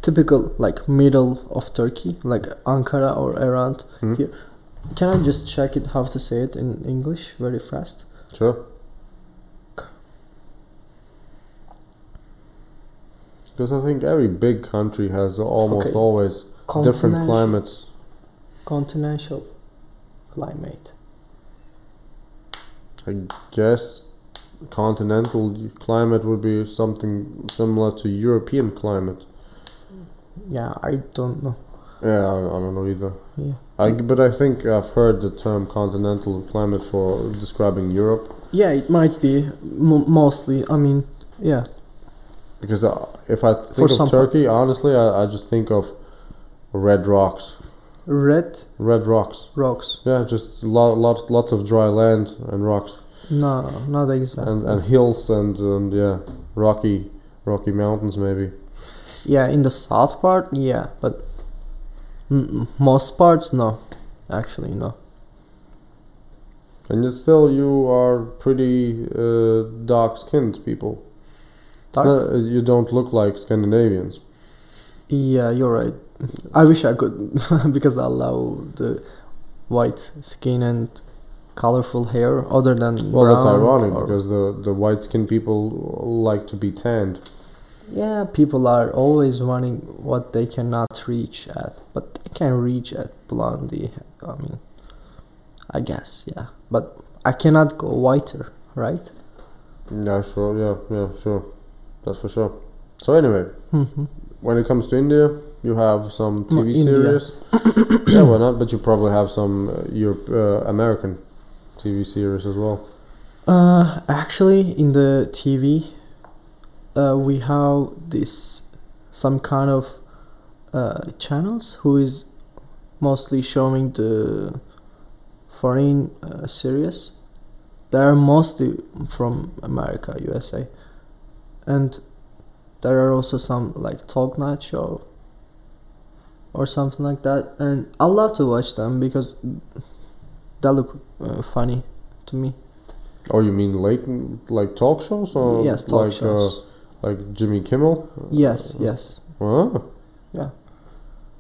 typical like middle of Turkey, like Ankara or around Hmm. here. Can I just check it how to say it in English very fast? Sure. Because I think every big country has almost Okay. always different climates. Continental climate. I guess continental climate would be something similar to European climate. Yeah, I don't know. Yeah, I, I don't know either. Yeah. I, but I think I've heard the term continental climate for describing Europe Yeah, it might be mostly. I mean, yeah, because uh, if I think For of Turkey, parts. honestly, I, I just think of red rocks. red Red rocks. rocks. Yeah, just lot, lot, lots of dry land and rocks No, not exactly. and, and hills and, and yeah, rocky, rocky mountains maybe. Yeah, in the south part, yeah, but most parts, no. Actually, no. And yet still, you are pretty uh, dark-skinned people. Dark? not- uh, you don't look like Scandinavians. Yeah, you're right. I wish I could because I love the white skin and colorful hair. Other than Well, that's ironic because the the white-skinned people like to be tanned. Yeah, people are always wanting what they cannot reach at, but they can reach at blondie. I mean, I guess yeah, but I cannot go whiter, right? Yeah, sure. Yeah, yeah, sure. That's for sure. So anyway, hmm when it comes to India, you have some TV India. series. yeah, why not? But you probably have some uh, Europe, uh, American TV series as well. Uh, actually, in the TV, uh, we have this some kind of uh, channels who is mostly showing the foreign uh, series. They are mostly from America, USA, and there are also some like talk night show or something like that. And I love to watch them because they look uh, funny to me. Oh, you mean late, like talk shows or yes, talk like shows. Uh, like Jimmy Kimmel? yes, yes. Ah, Yeah.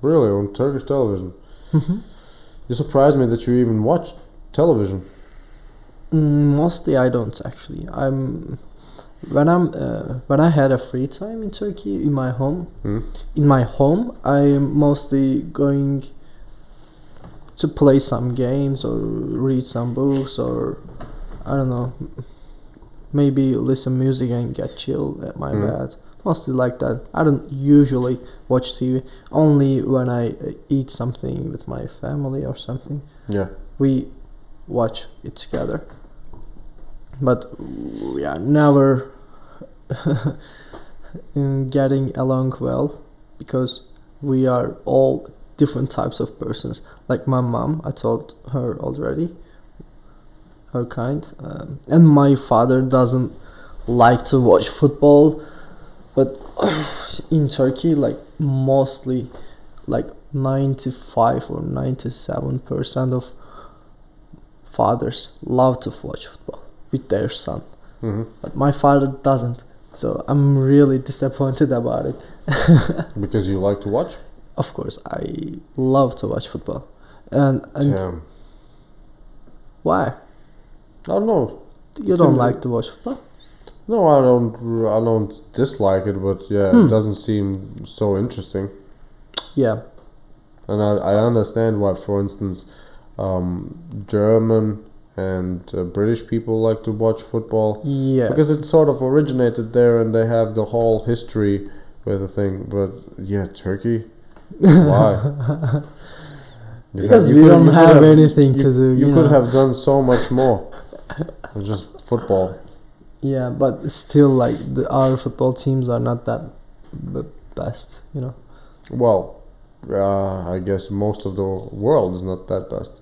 really on Turkish television. Mhm. You surprised me that you even watch television. Mm, mostly, I don't actually. I'm when I'm uh, when I had a free time in Turkey in my home. Hmm? In my home, I'm mostly going to play some games or read some books or I don't know, maybe listen music and get chill at my Mm. bed. Mostly like that. I don't usually watch TV. Only when I uh, eat something with my family or something. Yeah. we watch it together. But we are never in getting along well because we are all different types of persons. Like my mom, I told her already, her kind, um, and my father doesn't like to watch football, but in Turkey, like mostly, like ninety five or ninety seven percent of fathers love to watch football with their son, hmm but my father doesn't. So I'm really disappointed about it. Because you like to watch. of course, I love to watch football, and and Damn. why I don't know. you don't Simply- like to watch football? No, I don't. I don't dislike it, but yeah, Hmm. it doesn't seem so interesting. Yeah, And I, I understand why, for instance, um, German and uh, British people like to watch football yes, because it sort of originated there, and they have the whole history with the thing. But yeah, Turkey, why? Because have- we don't could have, anything you, to do. You, You, could have done so much more. Than just football. Yeah, but still, like the, our football teams are not that b- best. You know. Well, uh, I guess most of the world is not that best.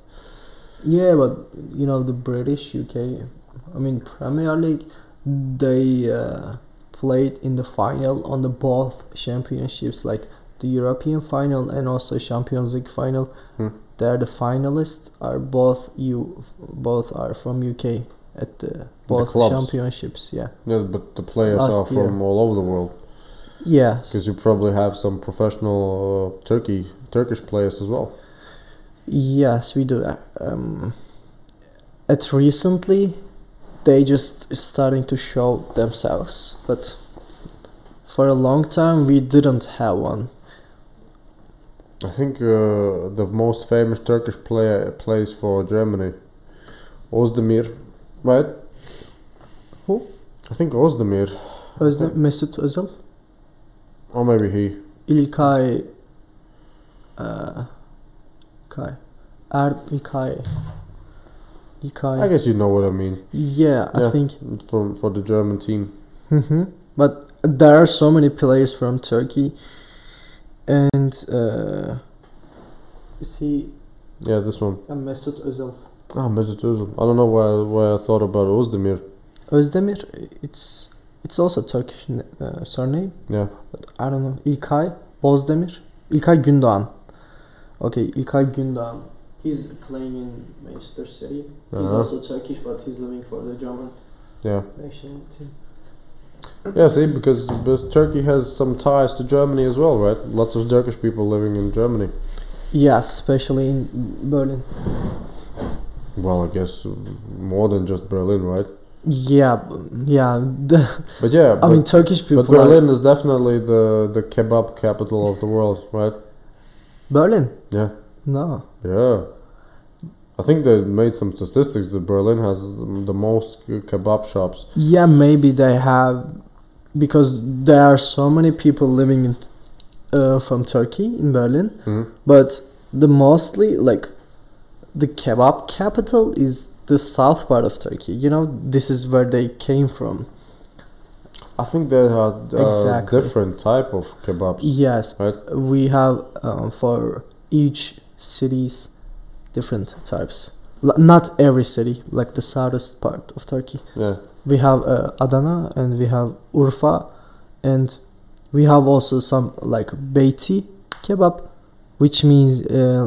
Yeah, but you know the British UK, I mean Premier League, they uh, played in the final on the both championships, like the European final and also Champions League final. Hmm. They're the finalists are both you both are from UK at the both clubs. championships. Yeah. Yeah, but the players Last are from all over the world. Yeah. Because you probably have some professional uh, Turkey Turkish players as well. Yes, we do. Um, at recently, they just starting to show themselves, but for a long time we didn't have one. I think uh, the most famous Turkish player plays for Germany. Ozdemir, right? Who? I think Ozdemir, it Mesut Özil? or maybe he. İlkay uh, Er İlkay İlkay I guess you know what I mean. yeah, I Yeah. think For for the German team. Mhm. But there are so many players from Turkey, and uh, is he Yeah, this one. uh, Mesut Özil? Ah, Mesut Özil. I don't know why why I thought about Özdemir. Özdemir. It's it's also Turkish uh, surname, Yeah. but I don't know. İlkay Bozdemir. İlkay Gündoğan. Okay, İlkay Gündoğan. He's playing in Manchester City. He's Uh-huh. also Turkish, but he's living for the German Yeah. national team. Yeah, see, because, because Turkey has some ties to Germany as well, right? Lots of Turkish people living in Germany. Yes, especially in Berlin. Well, I guess more than just Berlin, right? Yeah, yeah. But yeah, I but, mean, Turkish people. but are- Berlin is definitely the the kebab capital of the world, right? Berlin? Yeah. No. Yeah. I think they made some statistics that Berlin has the most kebab shops. Yeah, maybe they have, because there are so many people living in, uh, from Turkey in Berlin. Mhm. But the mostly like, the kebab capital is the south part of Turkey. You know, this is where they came from. I think they had uh, Exactly. different type of kebabs. Yes, Right. we have um, for each cities different types. L- not every city, like the southest part of Turkey. Yeah. we have uh, Adana and we have Urfa and we have also some like Beyti kebab which means uh,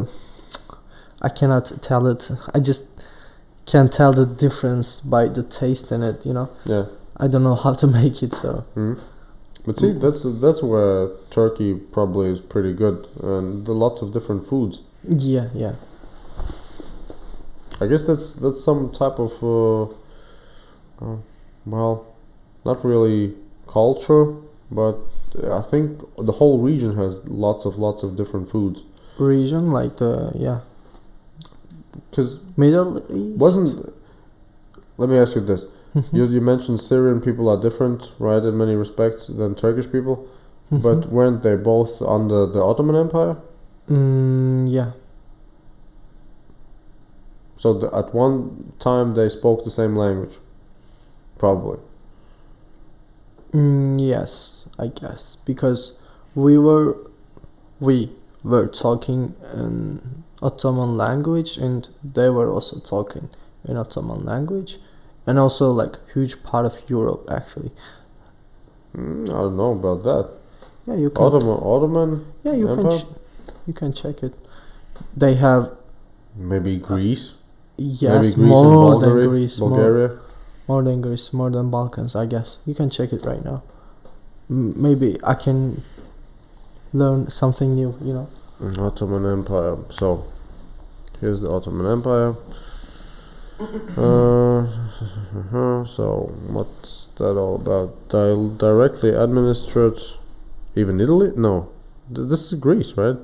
I cannot tell it I just can tell the difference by the taste in it you know Yeah. I don't know how to make it so Mhm. But see, that's that's where Turkey probably is pretty good, and lots of different foods. yeah yeah I guess that's that's some type of, uh, uh, well, not really culture, but I think the whole region has lots of lots of different foods. region like the yeah Because Middle East wasn't, let me ask you this: you you mentioned Syrian people are different, right, in many respects than Turkish people, but weren't they both under the Ottoman Empire? mm, yeah So the, at one time they spoke the same language, probably. Mm, yes, I guess because we were we were talking in Ottoman language and they were also talking in Ottoman language and also like huge part of Europe actually. Mm, I don't know about that. Yeah, you can Ottoman, Ottoman, yeah you can Empire? ch- you can check it. They have maybe Greece, yes maybe Greece more and than Greece, more, Bulgaria. more than Greece, more than Balkans. I guess you can check it right now. M- maybe I can learn something new. You know. Mm, Ottoman Empire. So here's the Ottoman Empire. Uh, so what's that all about? Di- directly administered, even Italy? No, Th- this is Greece, right?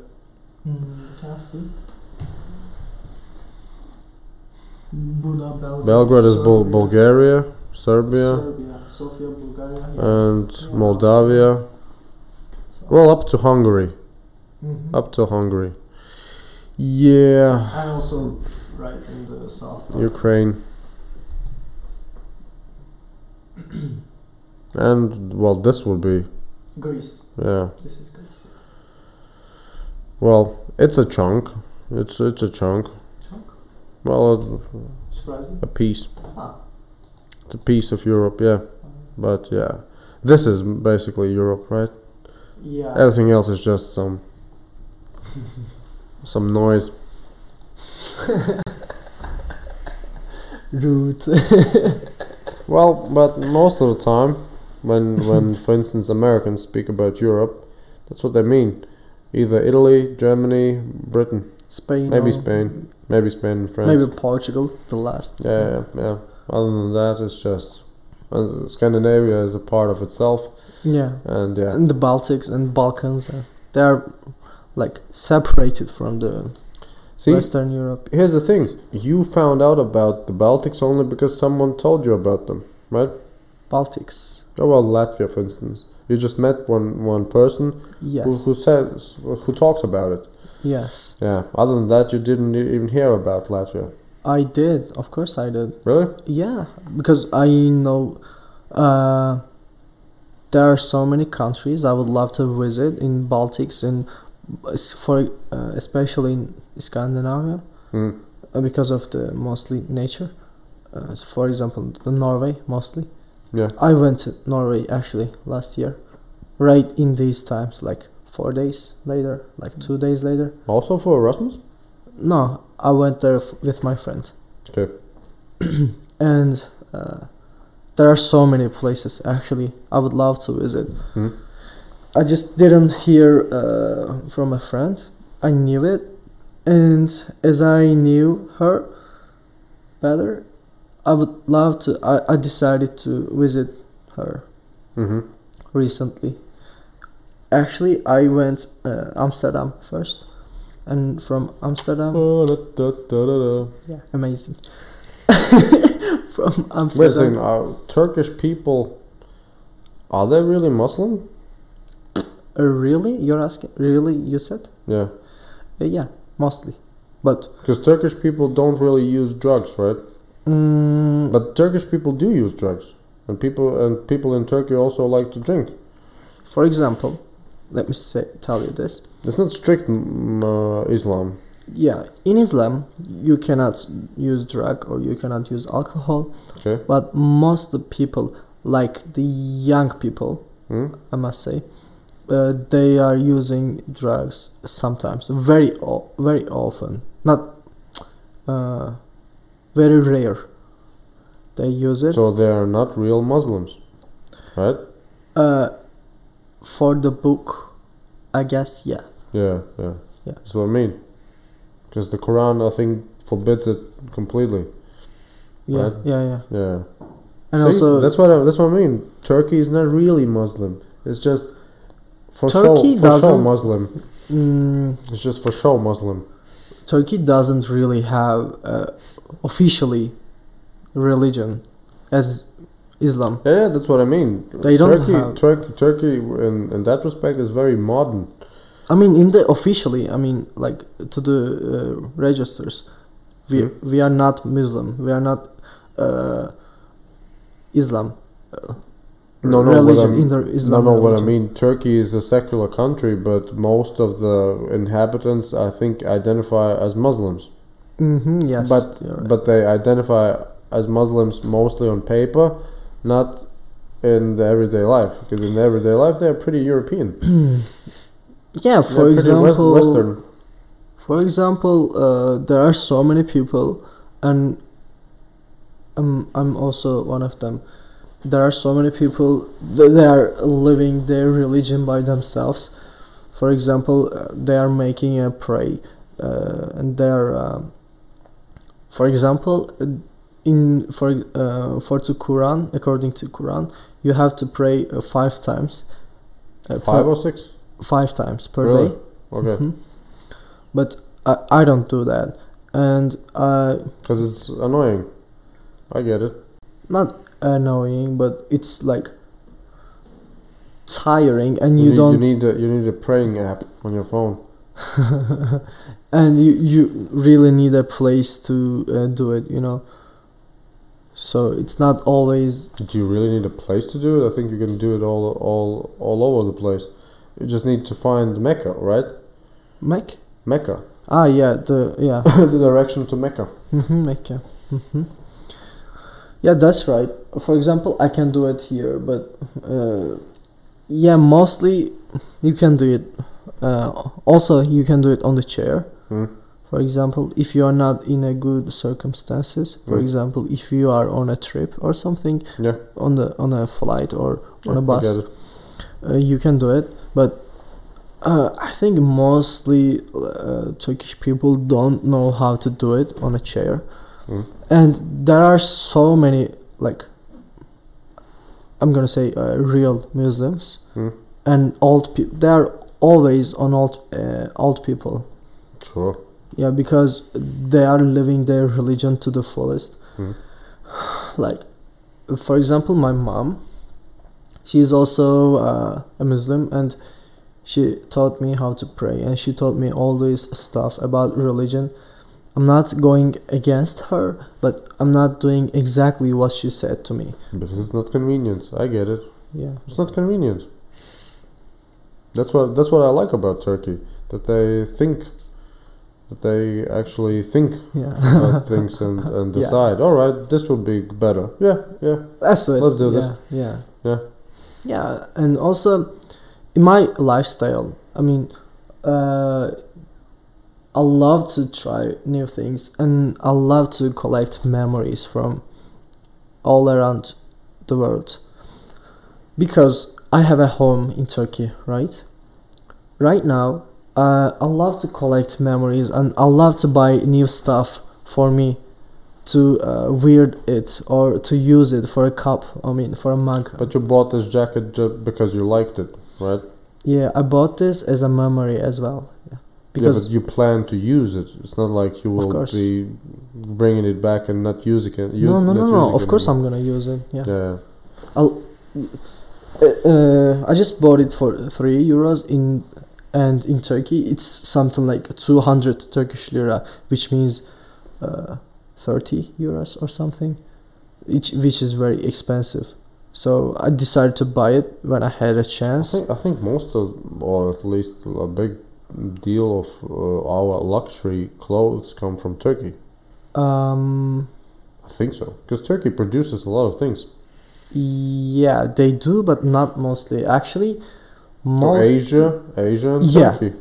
Hmm, can I see? Burada Belgrade, Belgrade is Bul- Bulgaria, Serbia, Serbia, Sofia, Bulgaria. yeah. and Moldavia. Well, up to Hungary. Mhm. Up to Hungary. Yeah, And also right in the south. Ukraine. and well, this would be Greece. yeah. This is Greece. Well, it's a chunk. It's it's a chunk. Well, Surprising. a, piece. Ah. It's a piece of Europe, yeah. But yeah, this is basically Europe, right? Yeah. Everything else is just some some noise. Root. Well, but most of the time, when when for instance Americans speak about Europe, that's what they mean. Either Italy, Germany, Britain, Spain. maybe Spain, maybe Spain and France. Maybe Portugal. The last. Yeah, yeah, yeah. Other than that, it's just uh, Scandinavia is a part of itself, Yeah. and yeah, And the Baltics and Balkans. Uh, they are like separated from the see, Western Europe. here's the thing: you found out about the Baltics only because someone told you about them, right? Baltics. Oh well, Latvia, for instance. You just met one one person Yes. who who said who talked about it. Yes. Yeah. Other than that, you didn't even hear about Latvia. I did. Of course, I did. Really? Yeah, because I know uh, there are so many countries I would love to visit in Baltics and for uh, especially in Scandinavia Mm. because of the mostly nature. Uh, for example, the Norway mostly. Yeah. I went to Norway actually last year, right in these times, like four days later, like two days later. Also for Erasmus? No, I went there f- with my friend. Okay. and uh, there are so many places actually I would love to visit. Hmm. I just didn't hear uh, from a friend. I knew it, and as I knew her better, I would love to. I, I decided to visit her Mm-hmm. recently. Actually, I went uh, Amsterdam first, and from Amsterdam, yeah, amazing. from Amsterdam. second. Are Turkish people? Are they really Muslim? Uh, really? You're asking? Really? You said? Yeah. Uh, yeah, mostly. But Because Turkish people don't really use drugs, right? mm, But Turkish people do use drugs, and people and people in Turkey also like to drink. for example, let me say, tell you this. It's not strict mm, uh, Islam. Yeah, in Islam, you cannot use drug or you cannot use alcohol. Okay. But most the people, like the young people, Hmm? I must say, uh, they are using drugs sometimes, very o- very often, not uh, very rare. They use it. So they are not real Muslims, right? Uh, for the book, I guess, yeah. Yeah, yeah. Yeah. That's what I mean. Because the Quran, I think, forbids it completely. Yeah, Right. yeah, yeah. Yeah. And See, also, that's what I, that's what I mean. Turkey is not really Muslim. It's just for Turkey show for show doesn't- Muslim. mm, It's just for show Muslim. Turkey doesn't really have uh, officially religion as Islam. Yeah, yeah, that's what I mean. They don't Turkey, have- Turkey, Turkey, in in that respect, is very modern. I mean, in the officially, I mean, like to the uh, registers, we Hmm. we are not Muslim. We are not uh, Islam. Uh, No, no, what I'm- the No, Islam. no, what I mean, Turkey is a secular country, but most of the inhabitants, I think, identify as Muslims. Mm-hmm, yes, but right. but they identify as Muslims mostly on paper, not in the everyday life. Because in the everyday life, they're pretty European. yeah. For example, Western. For example, uh, there are so many people, and I'm I'm also one of them. There are so many people that they are living their religion by themselves. For example, uh, they are making a pray, uh, and they are, um, for example, uh, in for uh, for the Quran, according to Quran, you have to pray uh, five times. Uh, Five per, or six? five times per Really? day. Okay. Mhm. But I, I don't do that. And Because it's annoying. I get it. not annoying, but it's like tiring and you, need, don't You need a you need a praying app on your phone. and you, you really need a place to uh, do it, you know. So it's not always Do you really need a place to do it? I think you can do it all all all over the place. You just need to find Mecca, right? Mac. Mecca, Ah, yeah, the yeah. the direction to Mecca. Mm-hmm, Mecca. hmm Yeah, that's right. For example, I can do it here, but uh, yeah, mostly you can do it. Uh, also, you can do it on the chair. Hmm. For example, if you are not in a good circumstances, for Mm. example, if you are on a trip or something, Yeah. on the on a flight or on Yeah, a I bus, uh, you can do it. But uh, I think mostly uh, Turkish people don't know how to do it on a chair, Mm. and there are so many like I'm gonna say uh, real Muslims Mm. and old people. They are always on old uh, old people. Sure. Yeah, because they are living their religion to the fullest. Mm. Like, for example, my mom, She is also uh, a Muslim, and she taught me how to pray, and she taught me all this stuff about religion. I'm not going against her, but I'm not doing exactly what she said to me. Because it's not convenient. I get it. Yeah. It's not convenient. That's what that's what I like about Turkey. That they think they actually think Yeah. about things and, and Yeah. decide, all right, this would be better. Yeah, yeah. That's it. Let's do this. yeah, Yeah. Yeah. Yeah, and also in my lifestyle, I mean, uh, I love to try new things and I love to collect memories from all around the world because I have a home in Turkey, right? Right now, uh, I love to collect memories and I love to buy new stuff for me to uh, wear it or to use it for a cup. I mean, for a mug. But you bought this jacket just because you liked it, right? Yeah, I bought this as a memory as well. Yeah. yeah, Because but you plan to use it. It's not like you will be bringing it back and not using it. u- no, no, no, no. Of course, anymore. I'm gonna use it. Yeah. Yeah. I'll. Uh, uh, I just bought it for three euros in, and in Turkey it's something like two hundred Turkish lira, which means, uh, thirty euros or something, which which is very expensive. So I decided to buy it when I had a chance. think I think most of, or at least a big deal of uh, our luxury clothes come from Turkey. Um. I think so, because Turkey produces a lot of things. Yeah, they do, but not mostly. Actually, Most Asia, Asia and Yeah. Turkey.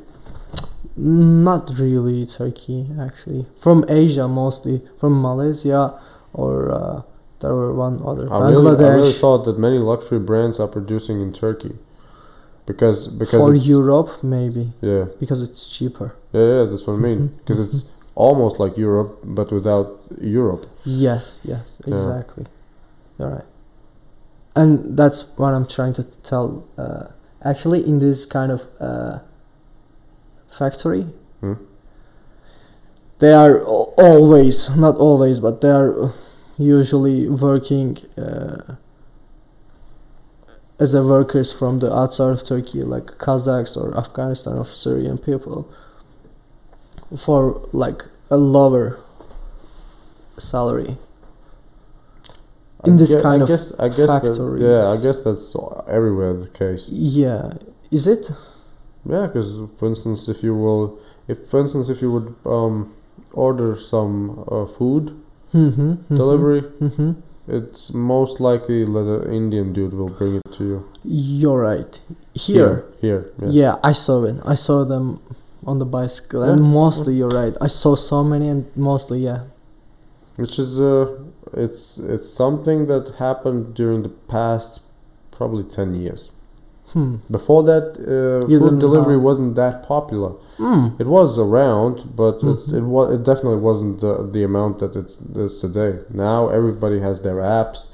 not really Turkey. Actually, from Asia mostly, from Malaysia, or uh, there were one other I really, I really thought that many luxury brands are producing in Turkey, because because For Europe, maybe yeah because it's cheaper. yeah yeah that's what I mean because it's almost like Europe but without Europe. Yes, yes, exactly. You're right. And that's what I'm trying to tell. Uh, actually, in this kind of uh, factory, Hmm. they are always, not always, but they are usually working uh, as a workers from the outside of Turkey, like Kazakhs or Afghanistan or Syrian people, for like a lower salary. In I this gue- kind I of guess, I guess that, yeah I guess that's everywhere the case. Yeah, is it? Yeah, because for instance, if you will, if for instance, if you would um, order some uh, food Mm-hmm, delivery, Mm-hmm. it's most likely that an Indian dude will bring it to you. You're right. Here, here, yeah. yeah. I saw it. I saw them on the bicycle, and mostly you're right. I saw so many, and mostly yeah. which is uh, it's it's something that happened during the past probably ten years. Hmm. Before that, uh, food delivery know. wasn't that popular. Mm. It was around, but it's, Mhm. it was it definitely wasn't the, the amount that it's is today. Now everybody has their apps.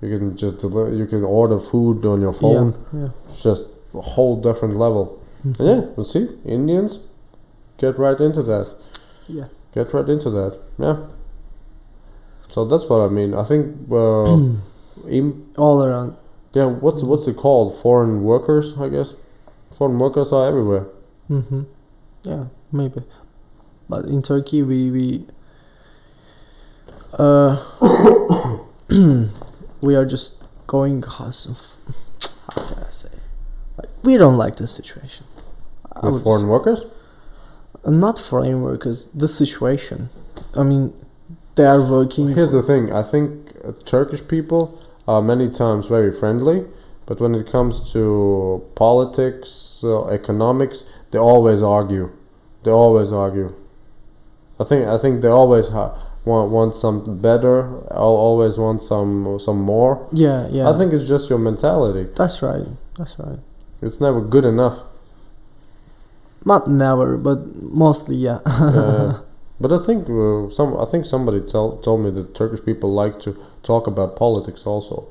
You can just you can order food on your phone. Yeah. yeah. It's just a whole different level. Mhm. And yeah, you see, Indians get right into that. Yeah. Get right into that. Yeah. So that's what I mean. I think uh, im- All around. yeah, what's what's it called? Foreign workers, I guess. Foreign workers are everywhere. Mm-hmm. Yeah, maybe. But in Turkey, we we uh we are just going. How can I say? Like, we don't like the situation. With foreign workers? not foreign workers. The situation. I mean, they are working. Here's the thing. I think uh, Turkish people are many times very friendly, but when it comes to politics, uh, economics, they always argue. They always argue. I think I think they always ha- want want something better. al- Always want some some more. yeah, yeah. I think it's just your mentality. that's right. That's right. It's never good enough. Not never, but mostly, yeah. Uh, but I think uh, some I think somebody tell, told me that Turkish people like to talk about politics also.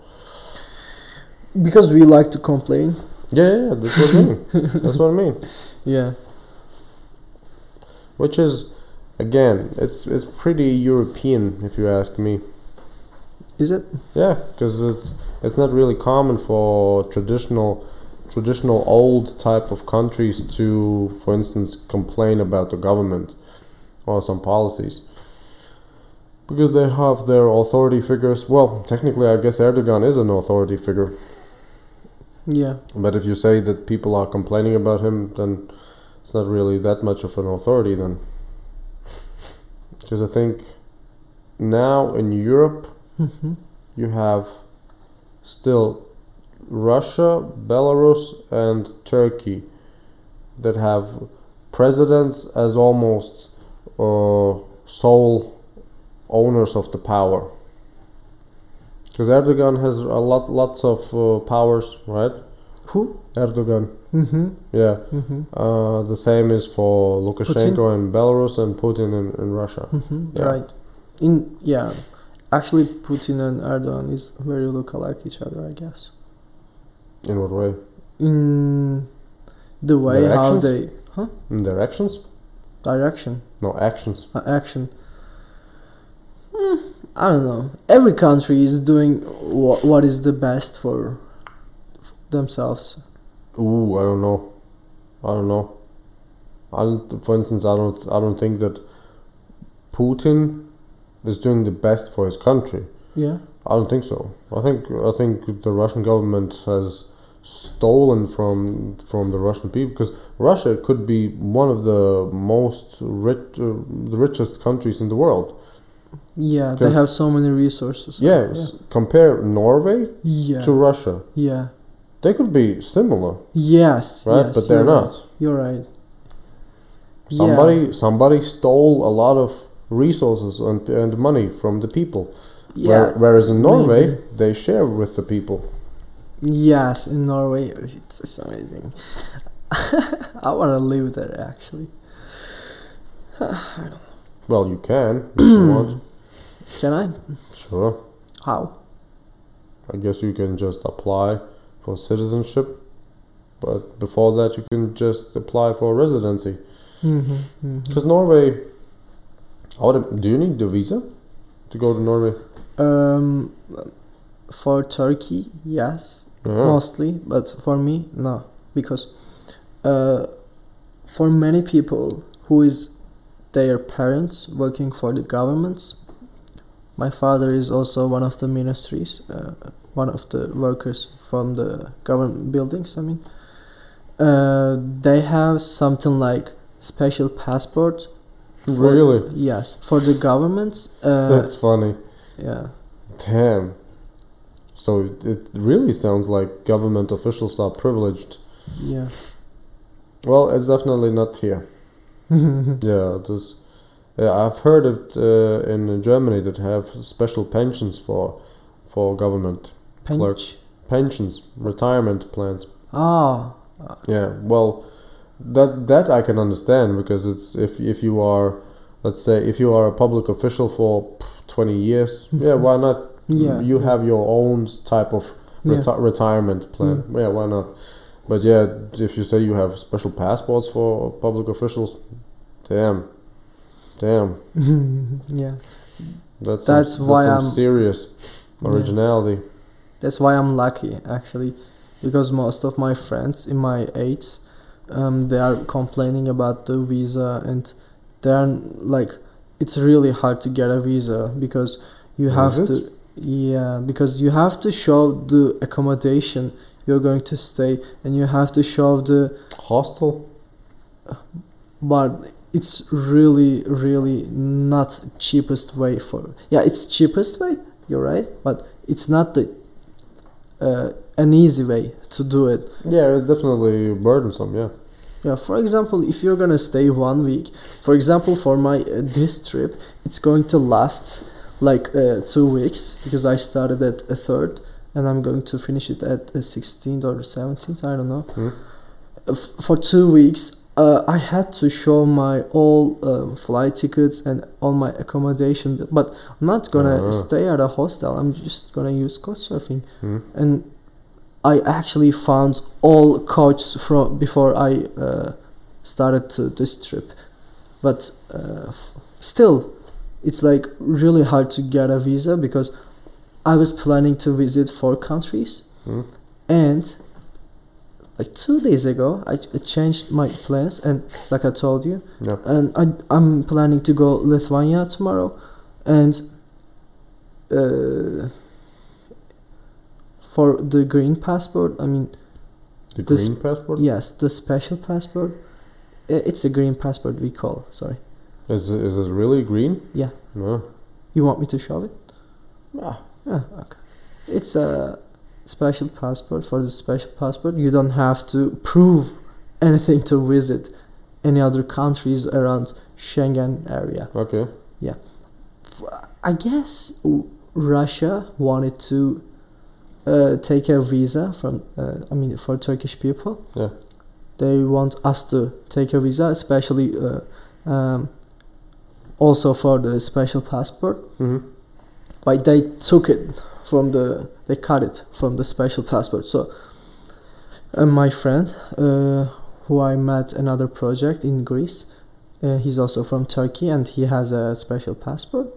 because we like to complain. Yeah, yeah, yeah, that's what I mean. that's what I mean. Yeah. Which is, again, it's it's pretty European if you ask me. Is it? Yeah, because it's it's not really common for traditional traditional old type of countries to, for instance, complain about the government or some policies. Because they have their authority figures. Well, technically, I guess Erdogan is an authority figure. Yeah. But if you say that people are complaining about him, then it's not really that much of an authority then. Because I think now in Europe hmm you have still Russia, Belarus, and Turkey that have presidents as almost sole owners of the power. Because Erdogan has a lot, lots of uh, powers, right? Who? Erdogan, Mm-hmm. yeah. Mm-hmm. Uh, the same is for Lukashenko in Belarus and Putin in, in Russia. Mm-hmm. Yeah. Right. In yeah, actually, Putin and Erdogan is very look alike each other, I guess. In what way? In the way how they huh In their actions? Direction No, actions. uh, action. Hmm, I don't know. Every country is doing wha- what is the best for f- themselves. Ooh, I don't know. I don't know. I don't, for instance, I don't. I don't think that Putin is doing the best for his country. Yeah. I don't think so. I think. I think the Russian government has stolen from from the Russian people because Russia could be one of the most rich, uh, the richest countries in the world. Yeah, they have so many resources. Yes. Compare Norway Yeah. to Russia. Yeah. They could be similar, Yes. right? yes, but they're not. Right. You're right. Somebody somebody stole a lot of resources and, and money from the people. Yeah. Where, whereas in Norway, maybe. they share with the people. Yes, in Norway, it's, it's amazing. I want to live there actually. I don't know. Well, you can if you want. Can I? Sure. How? I guess you can just apply for citizenship, but before that, you can just apply for residency. Mm-hmm, Because Norway, would, do you need the visa to go to Norway? Um, for Turkey, yes, Yeah. mostly, but for me, no, because uh, for many people who is their parents working for the governments, my father is also one of the ministries, uh, one of the workers from the government buildings. I mean, uh, they have something like special passport. for- Really? Yes, for the governments. Uh, That's funny. yeah. Damn. So it, really sounds like government officials are privileged. Yeah. Well, it's definitely not here. Yeah, this. Yeah, I've heard it uh, in Germany that have special pensions for for government Clerk. Pinch. pensions, retirement plans. Ah, Yeah, well, that that I can understand because it's if if you are, let's say, if you are a public official for twenty years, yeah, why not? Yeah, you yeah. have your own type of Yeah. reti- retirement plan. Yeah, why not? But yeah, if you say you have special passports for public officials, damn, damn, yeah. that's That's some, why that's some I'm- serious Yeah. originality. That's why I'm lucky actually, because most of my friends in my age, um, they are complaining about the visa and they are like, it's really hard to get a visa because you have to, yeah, because you have to show the accommodation you're going to stay and you have to show the Hostel. but it's really really not cheapest way for yeah it's cheapest way you're right but it's not the uh, an easy way to do it Yeah, it's definitely burdensome. Yeah. yeah for example if you're gonna stay one week for example for my uh, this trip it's going to last like uh, two weeks because i started at a third and i'm going to finish it at a 16th or 17th i don't know Hmm. F- for two weeks uh, I had to show my all um, flight tickets and all my accommodation, but I'm not gonna Ah. stay at a hostel. I'm just gonna use Couchsurfing, Hmm. and I actually found all couches from before I uh, started to this trip. But uh, f- still, it's like really hard to get a visa because I was planning to visit four countries, Mhm. and like two days ago, I changed my plans, and like I told you, and I I'm planning to go Lithuania tomorrow, and uh, for the green passport, I mean The This- green passport. yes, the special passport. It's a green passport we call. Sorry, Is it, is it really green? Yeah. No. you want me to show it? Ah. Yeah, okay. It's a special passport. For the special passport, you don't have to prove anything to visit any other countries around Schengen area. Okay. Yeah. I guess Russia wanted to uh, take a visa from, uh, I mean, for Turkish people. Yeah. They want us to take a visa, especially uh, um, also for the special passport. hmm But they took it from the, they cut it from the special passport. So, uh, my friend, uh, who I met another project in Greece, uh, he's also from Turkey and he has a special passport.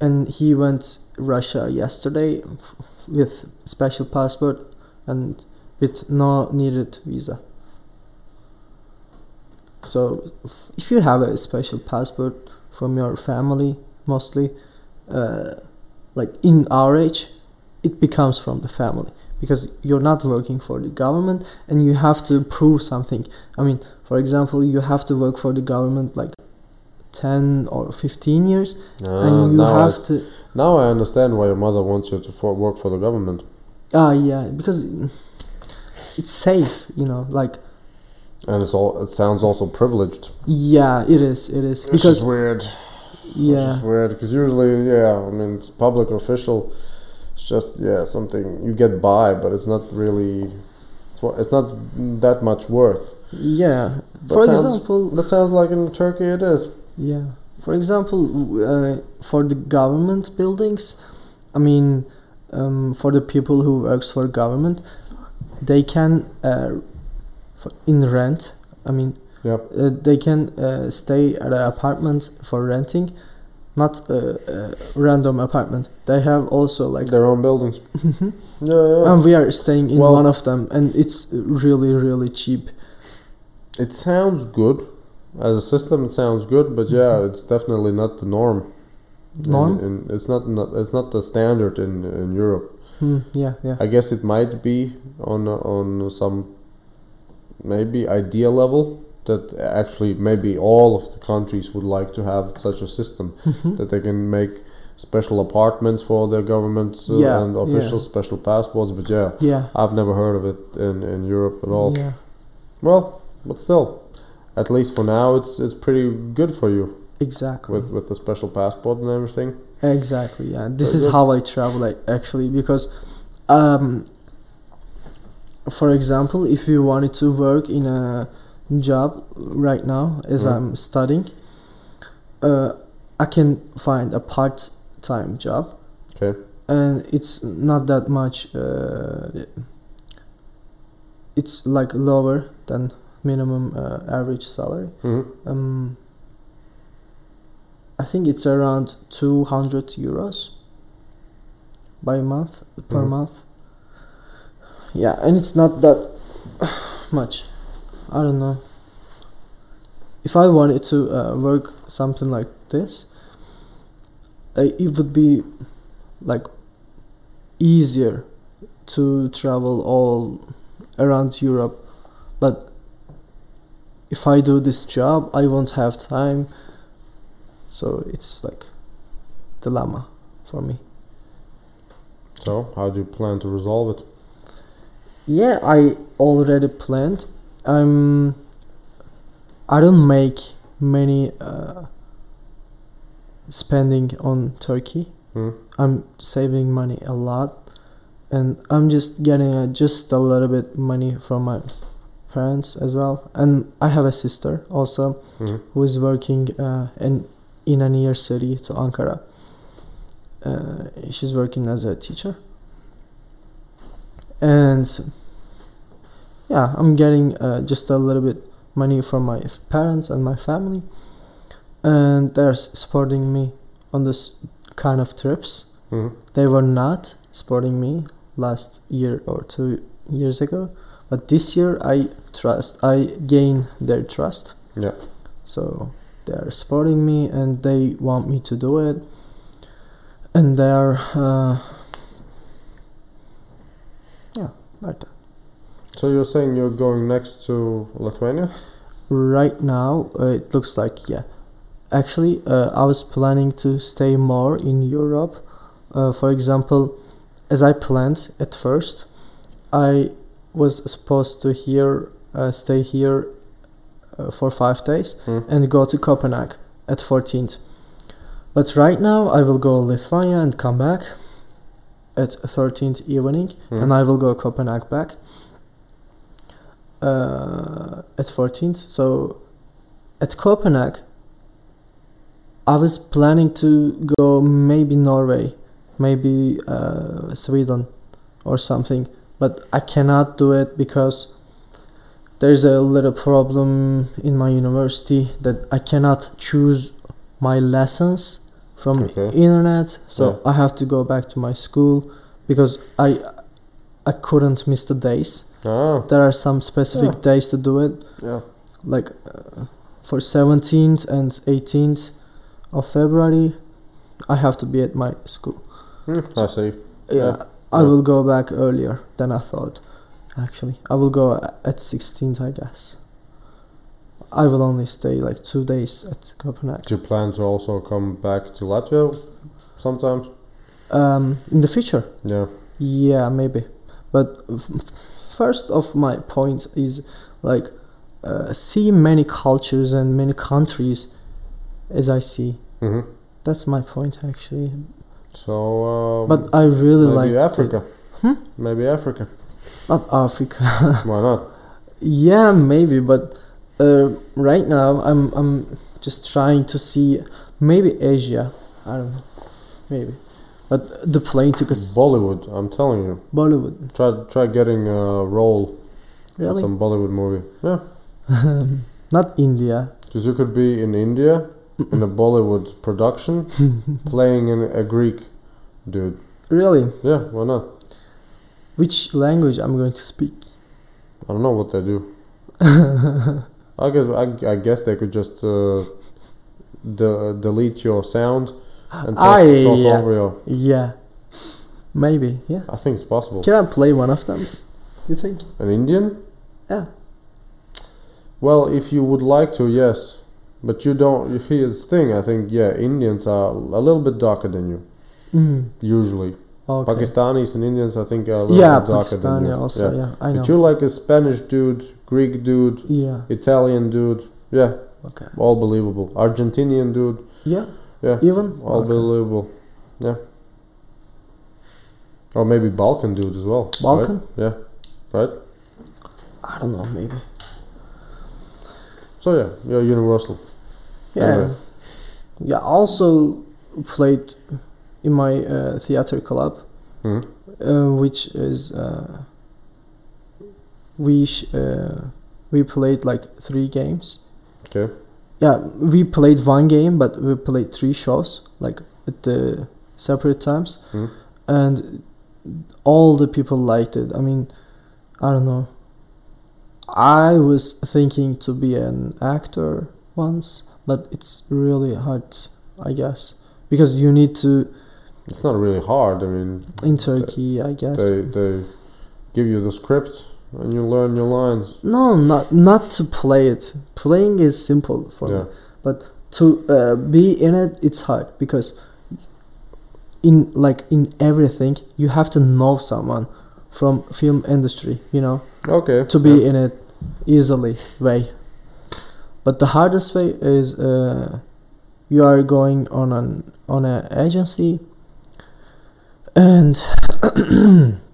And he went Russia yesterday f- with special passport and with no needed visa. So, if you have a special passport from your family, mostly, uh, like in our age, it becomes from the family because you're not working for the government and you have to prove something. I mean, for example, you have to work for the government like 10 or 15 years Ah, and you now, I, have to now I understand why your mother wants you to for, work for the government. ah yeah because it's safe you know like And it's all. It sounds also privileged. yeah it is it is Which because is weird. yeah Which is weird because usually, yeah, I mean, public official. It's just yeah something you get by, but it's not really. It's not that much worth. yeah That for sounds- example That sounds like in Turkey it is. Yeah. For example, uh, for the government buildings, I mean, um, for the people who works for government, they can uh, in rent. I mean, Yep. uh, they can uh, stay at an apartment for renting, not a, a random apartment. They have also like, Their own buildings. Mhm. Yeah, yeah. and we are staying in Well- one of them, and it's really really cheap. It sounds good. As a system, it sounds good, but yeah, it's definitely not the norm. Norm? in- it's not, not. It's not the standard in in Europe. Hmm, yeah, yeah. I guess it might be on on some maybe idea level that actually maybe all of the countries would like to have such a system Mhm. that they can make special apartments for their government uh, Yeah, and official yeah. special passports. But yeah, Yeah. I've never heard of it in in Europe at all. Yeah. Well, but still, at least for now, it's it's pretty good for you Exactly. with with the special passport and everything. Exactly. Yeah. This Very is good. how I travel like, actually because, um, for example, if you wanted to work in a job right now as Mhm. I'm studying, uh, I can find a part-time job, Okay. and it's not that much. Uh, it's like lower than minimum uh, average salary. hmm Um, I think it's around 200 euros by month per Mhm. month. Yeah, and it's not that much. I don't know. If I wanted to uh, work something like this, uh, it would be like easier to travel all around Europe. But if I do this job, I won't have time. So it's like dilemma for me. So, how do you plan to resolve it? Yeah, I already planned. I'm. I don't make many uh, spending on Turkey. Hmm. I'm saving money a lot, and I'm just getting uh, just a little bit money from my parents as well. And I have a sister also Mhm. who is working uh, in in a near city to Ankara. Uh, she's working as a teacher, and yeah, I'm getting uh, just a little bit money from my parents and my family, and they're supporting me on this kind of trips. Mhm. They were not supporting me last year or two years ago, but this year I trust I gain their trust. Yeah. So they are supporting me and they want me to do it, and they are uh, So you're saying you're going next to Lithuania? Right now, uh, it looks like yeah. Actually, uh, I was planning to stay more in Europe. Uh, for example, as I planned at first, I was supposed to here uh, stay here uh, for five days Hmm. and go to Copenhagen at 14th. But right now, I will go Lithuania and come back at 13th evening, Hmm. and I will go Copenhagen back uh, at 14th. So at Copenhagen, I was planning to go maybe Norway, maybe uh, Sweden or something, but I cannot do it because there's a little problem in my university that I cannot choose my lessons from Okay. internet so Yeah. I have to go back to my school because I I couldn't miss the days Ah, there are some specific Yeah. days to do it yeah. like uh, for 17th and 18th of February I have to be at my school Hmm, I see. yeah, Yeah. I will go back earlier than I thought actually I will go at 16th I guess I will only stay like two days at Copenhagen Do you plan to also come back to Latvia sometimes? um, in the future Yeah. Yeah, maybe. But first of my point is like uh, see many cultures and many countries as I see. hmm That's my point actually. So, um, But I really maybe like the- Africa. Hmm? Maybe Africa. not Africa. Why not? yeah, maybe, but uh, right now I'm I'm just trying to see maybe Asia. I don't know, maybe. But the plane took us Bollywood. I'm telling you. Bollywood. Try try getting a role in some Bollywood movie. Yeah. Not India. Because you could be in India in a Bollywood production playing in a Greek dude. Really? Yeah, why not? Which language I'm going to speak? I don't know what they do. I guess I, I guess they could just uh, de- delete your sound and talk, Ah, talk yeah. over your. Yeah, maybe. Yeah. I think it's possible. Can I play one of them? You think? An Indian? Yeah. Well, if you would like to, yes. But you don't. Here's the thing. I think yeah, Indians are a little bit darker than you Mm. usually. Okay. Pakistanis and Indians, I think, are a little yeah, bit darker than you. also. Yeah, I know. But you're like a Spanish dude, Greek dude, yeah. Italian dude. Yeah, Okay. all believable. Argentinian dude. Yeah. Yeah. Even. All Okay. believable. Yeah. Or maybe Balkan dude as well. right? Balkan? Yeah. Right? I don't know. Maybe. So yeah, you're universal. Yeah. Anyway. Yeah. Also played in my uh, theater club, Mhm. uh, which is uh, we sh- uh, we played like three games. Okay. Yeah, we played one game, but we played three shows, like at the separate times, Mhm. and all the people liked it. I mean, I don't know. I was thinking to be an actor once, but it's really hard, I guess, because you need to It's not really hard. I mean, in Turkey, I guess. they they give you the script and you learn your lines. No, not not to play it. Playing is simple for Yeah. me, but to uh, be in it, it's hard because in like in everything you have to know someone from film industry, you know, Okay. to be yeah. in it easily way. But the hardest way is uh, you are going on an on an agency, and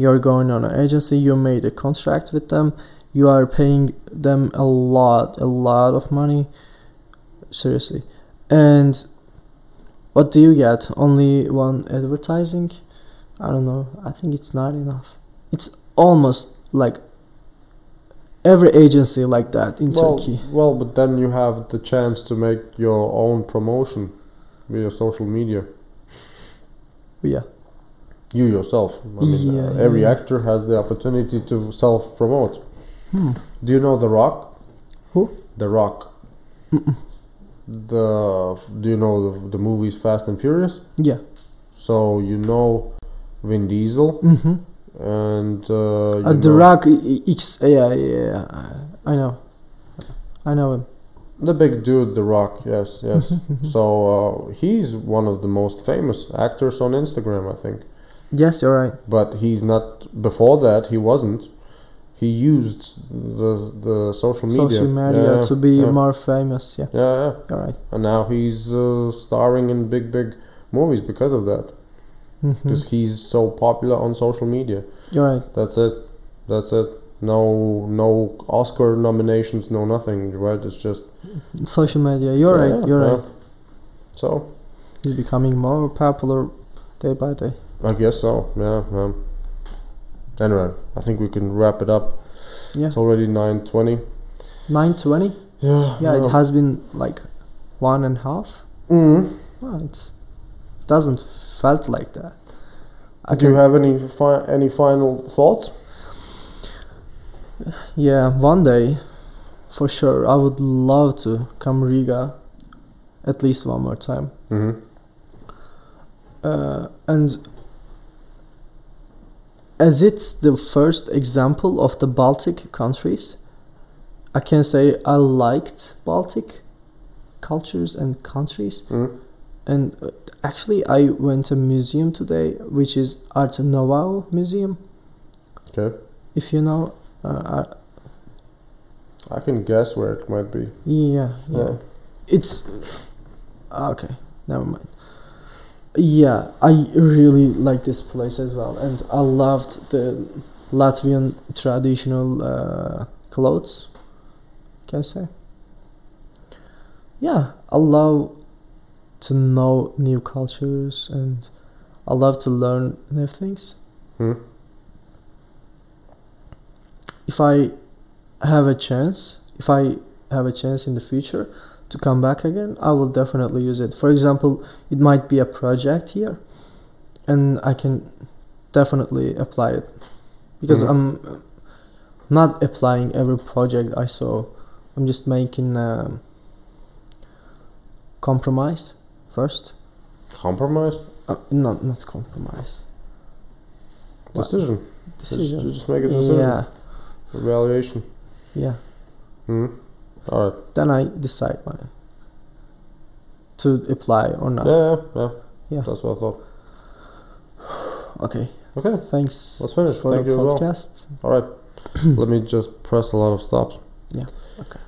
you're going on an agency. You made a contract with them. You are paying them a lot, a lot of money. Seriously, and what do you get? Only one advertising? I don't know. I think it's not enough. It's almost like every agency like that in well, Turkey. well, but then you have the chance to make your own promotion via social media. Yeah. You yourself. I mean, Yeah, uh, every yeah. actor has the opportunity to self promote. Hmm. Do you know The Rock? Who? The Rock. The do you know the, the movies Fast and Furious? Yeah. So you know Vin Diesel Mm-hmm. and uh, you Uh, the Rock X. Yeah, yeah, yeah. I- I know. I know him. the big dude, The Rock. Yes, yes. so uh, he's one of the most famous actors on Instagram, I think. Yes, you're right. But he's not. Before that, he wasn't. He used the the social media. Social media Yeah, to be yeah. more famous. Yeah, Yeah, yeah. you're right. And now he's uh, starring in big, big movies because of that. Because he's so popular on social media. You're right. That's it. That's it. No, no Oscar nominations. No nothing. Right? It's just. Social media. You're right. You're right. So He's becoming more popular day by day. I guess so. Yeah. yeah. Anyway, I think we can wrap it up. Yeah. It's already nine twenty. Nine twenty. Yeah. Yeah, it has been like one and a half. Mm. Well, it's doesn't felt like that. I Do you have any fi- any final thoughts? Yeah, one day, for sure, I would love to come Riga, at least one more time. Mm-hmm. Uh, and as it's the first example of the Baltic countries, I can say I liked Baltic cultures and countries. Mm. And uh, actually, I went to a museum today, which is Art Nouveau Museum. Okay. If you know, uh, I can guess where it might be. yeah, yeah, Yeah. it's okay. Never mind. Yeah, I really like this place as well, and I loved the Latvian traditional uh, clothes. Can I say? Yeah, I love to know new cultures, and I love to learn new things. Hmm. If I have a chance, if I have a chance in the future to come back again, I will definitely use it. For example, it might be a project here, and I can definitely apply it because Mhm. I'm not applying every project I saw. I'm just making a compromise first. Compromise Uh, not not compromise. Decision. Decision. Just, just make a decision. Yeah, Evaluation. yeah. Hmm. Right. Then I decide my to apply or not. Yeah, yeah, yeah. Yeah. That's what I thought. Okay. Okay. Thanks Let's finish. for Thank the you as well. All right. Let me just press a lot of stops. Yeah, okay.